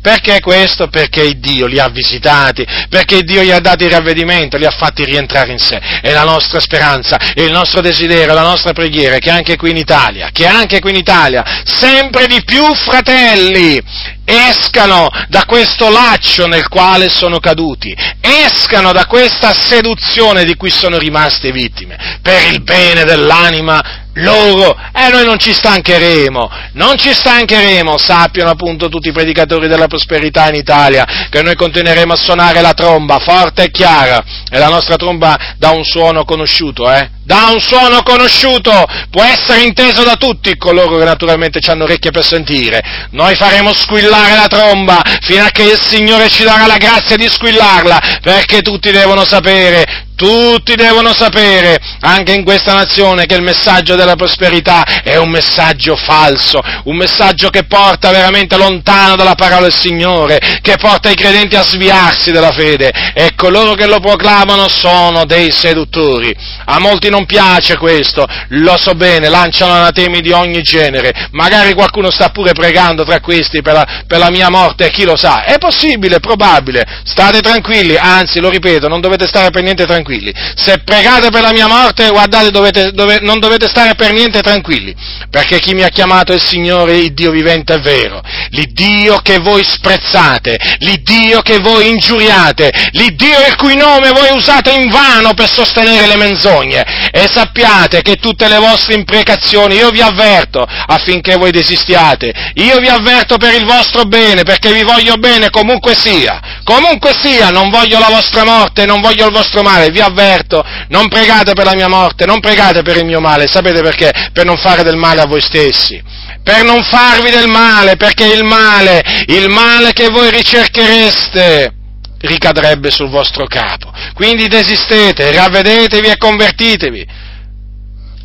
Perché questo? Perché Dio li ha visitati, perché Dio gli ha dato il ravvedimento, li ha fatti rientrare in sé. E la nostra speranza, il nostro desiderio, la nostra preghiera è che anche qui in Italia, che anche qui in Italia, sempre di più fratelli escano da questo laccio nel quale sono caduti, escano da questa seduzione di cui sono rimaste vittime, per il bene dell'anima loro, e noi non ci stancheremo, non ci stancheremo, sappiano appunto tutti i predicatori della prosperità in Italia, che noi continueremo a suonare la tromba forte e chiara, e la nostra tromba dà un suono conosciuto, eh? Dà un suono conosciuto, può essere inteso da tutti coloro che naturalmente hanno orecchie per sentire. Noi faremo squillare la tromba fino a che il Signore ci darà la grazia di squillarla, perché tutti devono sapere, tutti devono sapere, anche in questa nazione, che il messaggio della prosperità è un messaggio falso, un messaggio che porta veramente lontano dalla parola del Signore, che porta i credenti a sviarsi della fede. E coloro che lo proclamano sono dei seduttori. A molti non piace questo, lo so bene, lanciano anatemi di ogni genere, magari qualcuno sta pure pregando tra questi per la, per la mia morte, chi lo sa, è possibile, è probabile, state tranquilli, anzi lo ripeto, non dovete stare per niente tranquilli tranquilli. Se pregate per la mia morte, guardate, dovete, dove, non dovete stare per niente tranquilli, perché chi mi ha chiamato è il Signore, il Dio vivente è vero, l'Iddio che voi sprezzate, l'Iddio che voi ingiuriate, l'Iddio il cui nome voi usate in vano per sostenere le menzogne. E sappiate che tutte le vostre imprecazioni, io vi avverto affinché voi desistiate, io vi avverto per il vostro bene, perché vi voglio bene comunque sia, comunque sia, non voglio la vostra morte, non voglio il vostro male, vi avverto, non pregate per la mia morte, non pregate per il mio male, sapete perché? Per non fare del male a voi stessi, per non farvi del male, perché il male, il male che voi ricerchereste, ricadrebbe sul vostro capo. Quindi desistete, ravvedetevi e convertitevi.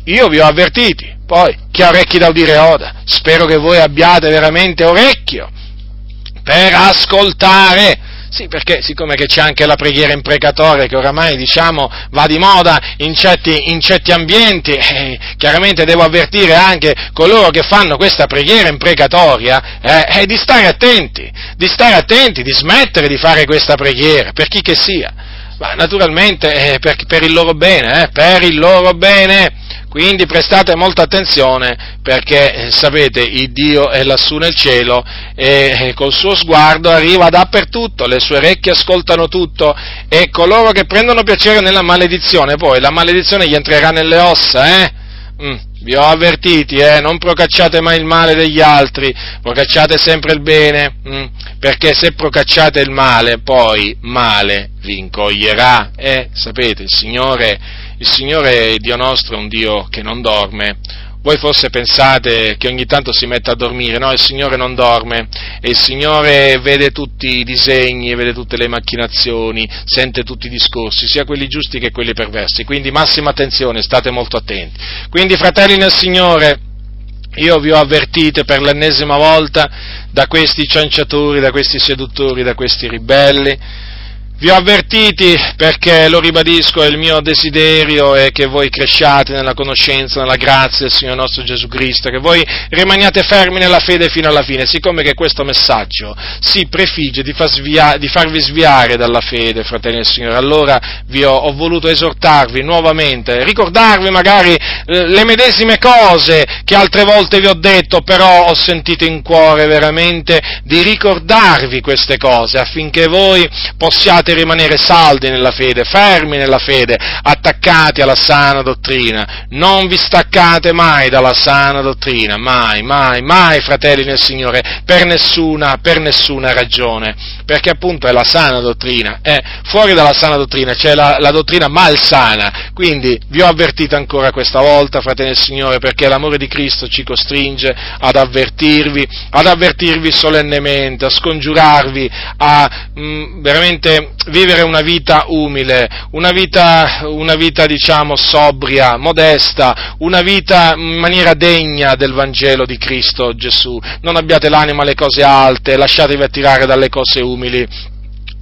Io vi ho avvertiti, poi chi ha orecchi da udire oda, spero che voi abbiate veramente orecchio per ascoltare. Sì, perché siccome c'è anche la preghiera imprecatoria che oramai diciamo va di moda in certi, in certi ambienti, eh, chiaramente devo avvertire anche coloro che fanno questa preghiera imprecatoria eh, eh, di stare attenti, di stare attenti, di smettere di fare questa preghiera, per chi che sia. Ma naturalmente eh, per, per, il loro bene, eh, per il loro bene. Quindi prestate molta attenzione perché eh, sapete, il Dio è lassù nel cielo e col suo sguardo arriva dappertutto, le sue orecchie ascoltano tutto e coloro che prendono piacere nella maledizione, poi la maledizione gli entrerà nelle ossa, eh? Mm, vi ho avvertiti, eh? non procacciate mai il male degli altri, procacciate sempre il bene, mm, perché se procacciate il male, poi male vi incoglierà. Eh, sapete, il Signore il Signore Dio nostro è un Dio che non dorme. Voi forse pensate che ogni tanto si mette a dormire, no, il Signore non dorme e il Signore vede tutti i disegni, vede tutte le macchinazioni, sente tutti i discorsi, sia quelli giusti che quelli perversi. Quindi massima attenzione, state molto attenti. Quindi fratelli nel Signore, io vi ho avvertito per l'ennesima volta da questi cianciatori, da questi seduttori, da questi ribelli, vi ho avvertiti perché, lo ribadisco, il mio desiderio è che voi cresciate nella conoscenza, nella grazia del Signore nostro Gesù Cristo, che voi rimaniate fermi nella fede fino alla fine, siccome che questo messaggio si prefigge di, far svia- di farvi sviare dalla fede, fratelli del Signore. Allora vi ho, ho voluto esortarvi nuovamente, ricordarvi magari eh, le medesime cose che altre volte vi ho detto, però ho sentito in cuore veramente di ricordarvi queste cose affinché voi possiate dobbiate rimanere saldi nella fede, fermi nella fede, attaccati alla sana dottrina. Non vi staccate mai dalla sana dottrina, mai, mai, mai, fratelli nel Signore, per nessuna, per nessuna ragione, perché appunto è la sana dottrina. Eh, fuori dalla sana dottrina c'è la, la dottrina malsana, quindi vi ho avvertito ancora questa volta, fratelli nel Signore, perché l'amore di Cristo ci costringe ad avvertirvi, ad avvertirvi solennemente, a scongiurarvi, a mh, mm, veramente vivere una vita umile, una vita, una vita, diciamo sobria, modesta, una vita in maniera degna del Vangelo di Cristo Gesù. Non abbiate l'anima alle cose alte, lasciatevi attirare dalle cose umili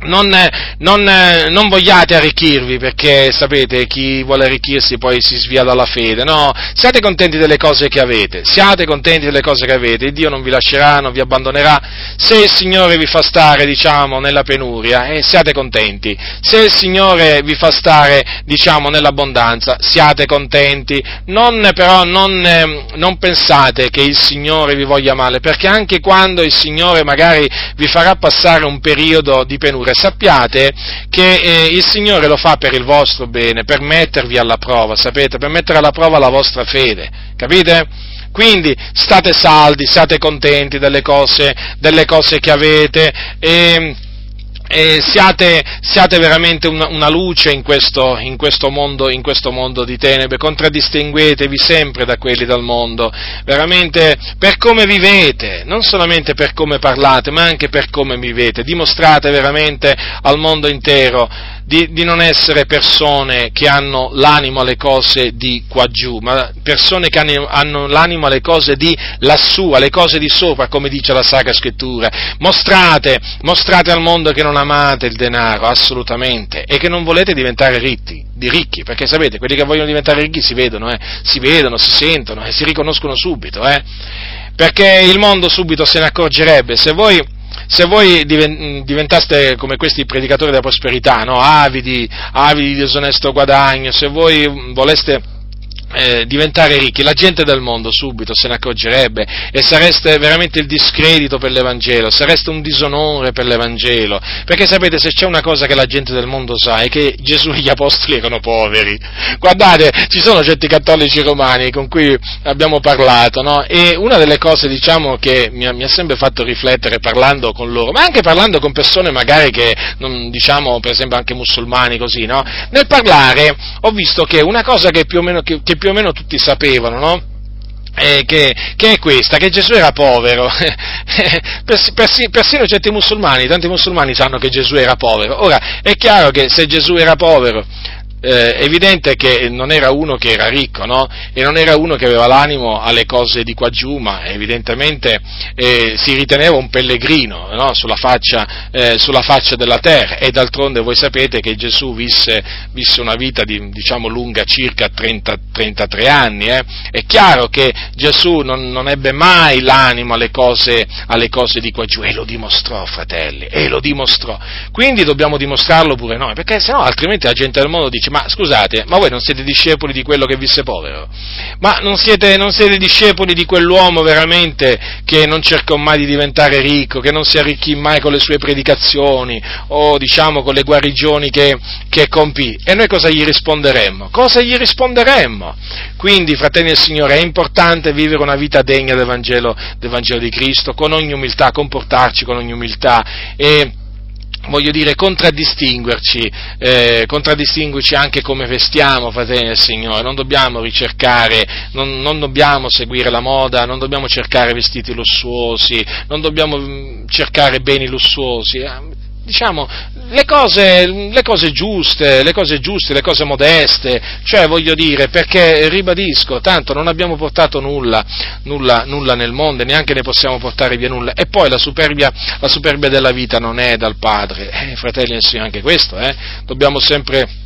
non, non, non, vogliate arricchirvi perché sapete chi vuole arricchirsi poi si svia dalla fede, no, siate contenti delle cose che avete, siate contenti delle cose che avete, Dio non vi lascerà, non vi abbandonerà, se il Signore vi fa stare, diciamo, nella penuria, eh, siate contenti, se il Signore vi fa stare, diciamo, nell'abbondanza, siate contenti, non, però non, eh, non pensate che il Signore vi voglia male, perché anche quando il Signore magari vi farà passare un periodo di penuria, Signore, sappiate che eh, il Signore lo fa per il vostro bene, per mettervi alla prova, sapete, per mettere alla prova la vostra fede, capite? Quindi state saldi, siate contenti delle cose, delle cose che avete e e siate, siate, veramente una, una luce in questo, in, questo mondo, in questo, mondo, di tenebre, contraddistinguetevi sempre da quelli del mondo, veramente per come vivete, non solamente per come parlate, ma anche per come vivete, dimostrate veramente al mondo intero di, di, non essere persone che hanno l'animo alle cose di qua giù, ma persone che hanno, hanno, l'animo alle cose di lassù, alle cose di sopra, come dice la Sacra Scrittura. Mostrate, mostrate al mondo che non amate il denaro, assolutamente, e che non volete diventare ricchi, di ricchi, perché sapete, quelli che vogliono diventare ricchi si vedono, eh, si vedono, si sentono e si riconoscono subito, eh, perché il mondo subito se ne accorgerebbe, se voi se voi diventaste come questi predicatori della prosperità, no? avidi, avidi di disonesto guadagno, se voi voleste eh, diventare ricchi, la gente del mondo subito se ne accorgerebbe e sareste veramente il discredito per l'Evangelo, sareste un disonore per l'Evangelo, perché sapete se c'è una cosa che la gente del mondo sa è che Gesù e gli Apostoli erano poveri. Guardate, ci sono certi cattolici romani con cui abbiamo parlato, no? E una delle cose, diciamo, che mi ha, mi ha, sempre fatto riflettere parlando con loro, ma anche parlando con persone magari che, non, diciamo, per esempio anche musulmani così, no? Nel parlare ho visto che una cosa che più o meno, che, che più o meno tutti sapevano, no? Eh, che, che, è questa, che Gesù era povero. Persino, persino certi musulmani, tanti musulmani sanno che Gesù era povero. Ora, è chiaro che se Gesù era povero, eh, evidente che non era uno che era ricco, no? E non era uno che aveva l'animo alle cose di qua giù, ma evidentemente eh, si riteneva un pellegrino no? sulla, faccia, eh, sulla, faccia, della terra. E d'altronde voi sapete che Gesù visse, visse una vita di, diciamo lunga circa 30, 33 anni. Eh? È chiaro che Gesù non, non ebbe mai l'animo alle cose, alle cose di qua giù e lo dimostrò, fratelli, e lo dimostrò. Quindi dobbiamo dimostrarlo pure noi, perché sennò altrimenti la gente del mondo dice ma scusate, ma voi non siete discepoli di quello che visse povero? Ma non siete, non siete discepoli di quell'uomo veramente che non cercò mai di diventare ricco, che non si arricchì mai con le sue predicazioni o diciamo con le guarigioni che, che compì? E noi cosa gli risponderemmo? Cosa gli risponderemmo? Quindi, fratelli del Signore, è importante vivere una vita degna del Vangelo, di Cristo, con ogni umiltà, comportarci con ogni umiltà e voglio dire, contraddistinguerci, eh, contraddistinguerci anche come vestiamo, fratelli del Signore, non dobbiamo ricercare, non, non, dobbiamo seguire la moda, non dobbiamo cercare vestiti lussuosi, non dobbiamo mm, cercare beni lussuosi, diciamo, le cose, le cose, giuste, le cose giuste, le cose modeste, cioè voglio dire, perché ribadisco, tanto non abbiamo portato nulla, nulla, nulla nel mondo, neanche ne possiamo portare via nulla, e poi la superbia, la superbia della vita non è dal Padre, eh, fratelli e anche questo, eh, dobbiamo sempre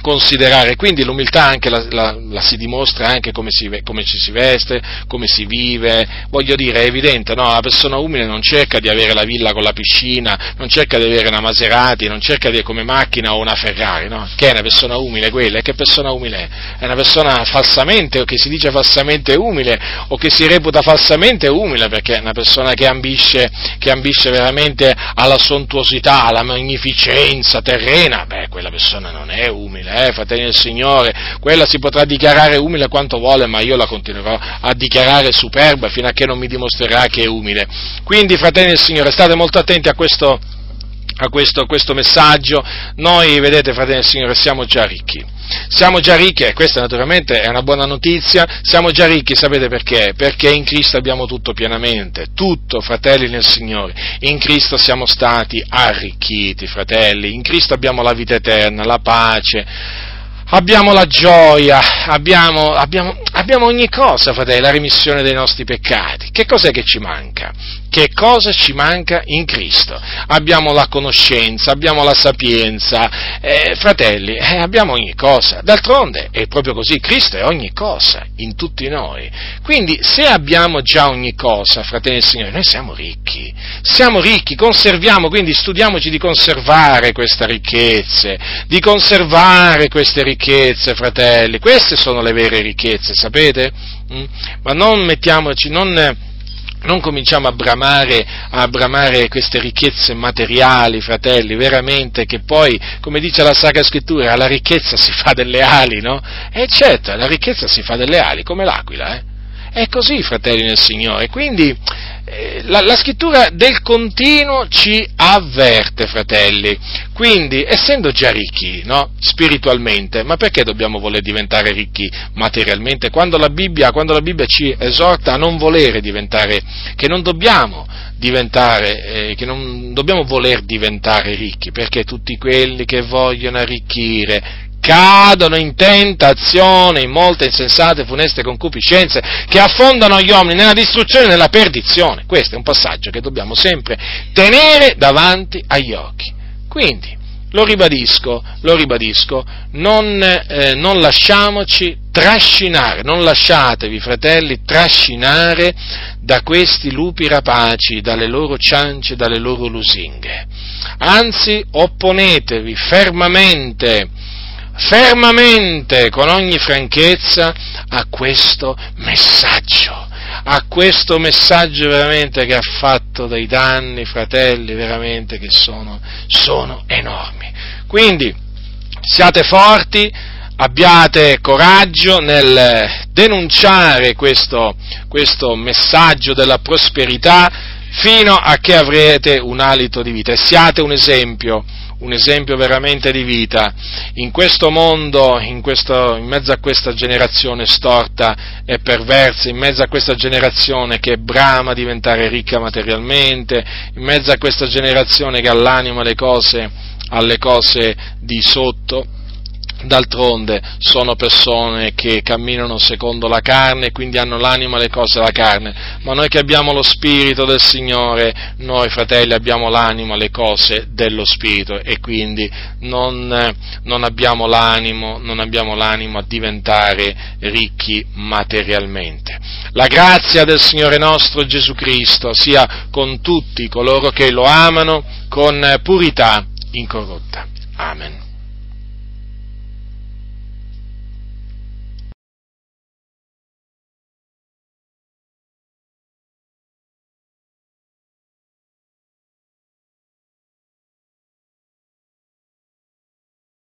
considerare, quindi l'umiltà anche la, la, la si dimostra anche come, si, come, ci si veste, come si vive, voglio dire, è evidente, no? la persona umile non cerca di avere la villa con la piscina, non cerca di avere una Maserati, non cerca di come macchina o una Ferrari, no? che è una persona umile quella, e che persona umile è? È una persona falsamente, o che si dice falsamente umile, o che si reputa falsamente umile, perché è una persona che ambisce, che ambisce veramente alla sontuosità, alla magnificenza terrena, beh, quella persona non è umile umile, eh, fratelli del Signore, quella si potrà dichiarare umile quanto vuole, ma io la continuerò a dichiarare superba fino a che non mi dimostrerà che è umile. Quindi, fratelli del Signore, state molto attenti a questo, a questo, a questo messaggio. Noi, vedete, fratelli del Signore, siamo già ricchi. Siamo già ricchi, e questa naturalmente è una buona notizia, siamo già ricchi, sapete perché? Perché in Cristo abbiamo tutto pienamente, tutto, fratelli nel Signore. In Cristo siamo stati arricchiti, fratelli, in Cristo abbiamo la vita eterna, la pace, abbiamo la gioia, abbiamo, abbiamo, abbiamo, ogni cosa, fratelli, la remissione dei nostri peccati. Che cos'è che ci manca? Che cosa ci manca in Cristo? Abbiamo la conoscenza, abbiamo la sapienza, eh, fratelli, eh, abbiamo ogni cosa. D'altronde è proprio così, Cristo è ogni cosa in tutti noi. Quindi se abbiamo già ogni cosa, fratelli del Signore, noi siamo ricchi, siamo ricchi, conserviamo, quindi studiamoci di conservare queste ricchezze, di conservare queste ricchezze, fratelli. Queste sono le vere ricchezze, sapete? Mm? Ma non mettiamoci, non non cominciamo a bramare, a bramare, queste ricchezze materiali, fratelli, veramente, che poi, come dice la Sacra Scrittura, la ricchezza si fa delle ali, no? E certo, la ricchezza si fa delle ali, come l'aquila, eh? È così, fratelli nel Signore. Quindi eh, la, la, scrittura del continuo ci avverte, fratelli. Quindi, essendo già ricchi, no? spiritualmente, ma perché dobbiamo voler diventare ricchi materialmente? Quando la, Bibbia, quando la Bibbia, ci esorta a non volere diventare, che non dobbiamo diventare, eh, che non dobbiamo voler diventare ricchi, perché tutti quelli che vogliono arricchire cadono in tentazione, in molte insensate funeste concupiscenze che affondano gli uomini nella distruzione e nella perdizione. Questo è un passaggio che dobbiamo sempre tenere davanti agli occhi. Quindi, lo ribadisco, lo ribadisco, non, eh, non lasciamoci trascinare, non lasciatevi, fratelli, trascinare da questi lupi rapaci, dalle loro ciance, dalle loro lusinghe. Anzi, opponetevi fermamente fermamente, con ogni franchezza, a questo messaggio, a questo messaggio veramente che ha fatto dei danni, fratelli, veramente che sono, sono enormi. Quindi, siate forti, abbiate coraggio nel denunciare questo, questo messaggio della prosperità fino a che avrete un alito di vita e siate un esempio un esempio veramente di vita. In questo mondo, in, questo, in, mezzo a questa generazione storta e perversa, in mezzo a questa generazione che brama diventare ricca materialmente, in mezzo a questa generazione che ha l'animo alle cose, alle cose di sotto, D'altronde sono persone che camminano secondo la carne e quindi hanno l'anima alle cose della carne, ma noi che abbiamo lo Spirito del Signore, noi fratelli abbiamo l'anima alle cose dello Spirito e quindi non, non, abbiamo, l'animo, non abbiamo l'animo a diventare ricchi materialmente. La grazia del Signore nostro Gesù Cristo sia con tutti coloro che lo amano con purità incorrotta. Amen.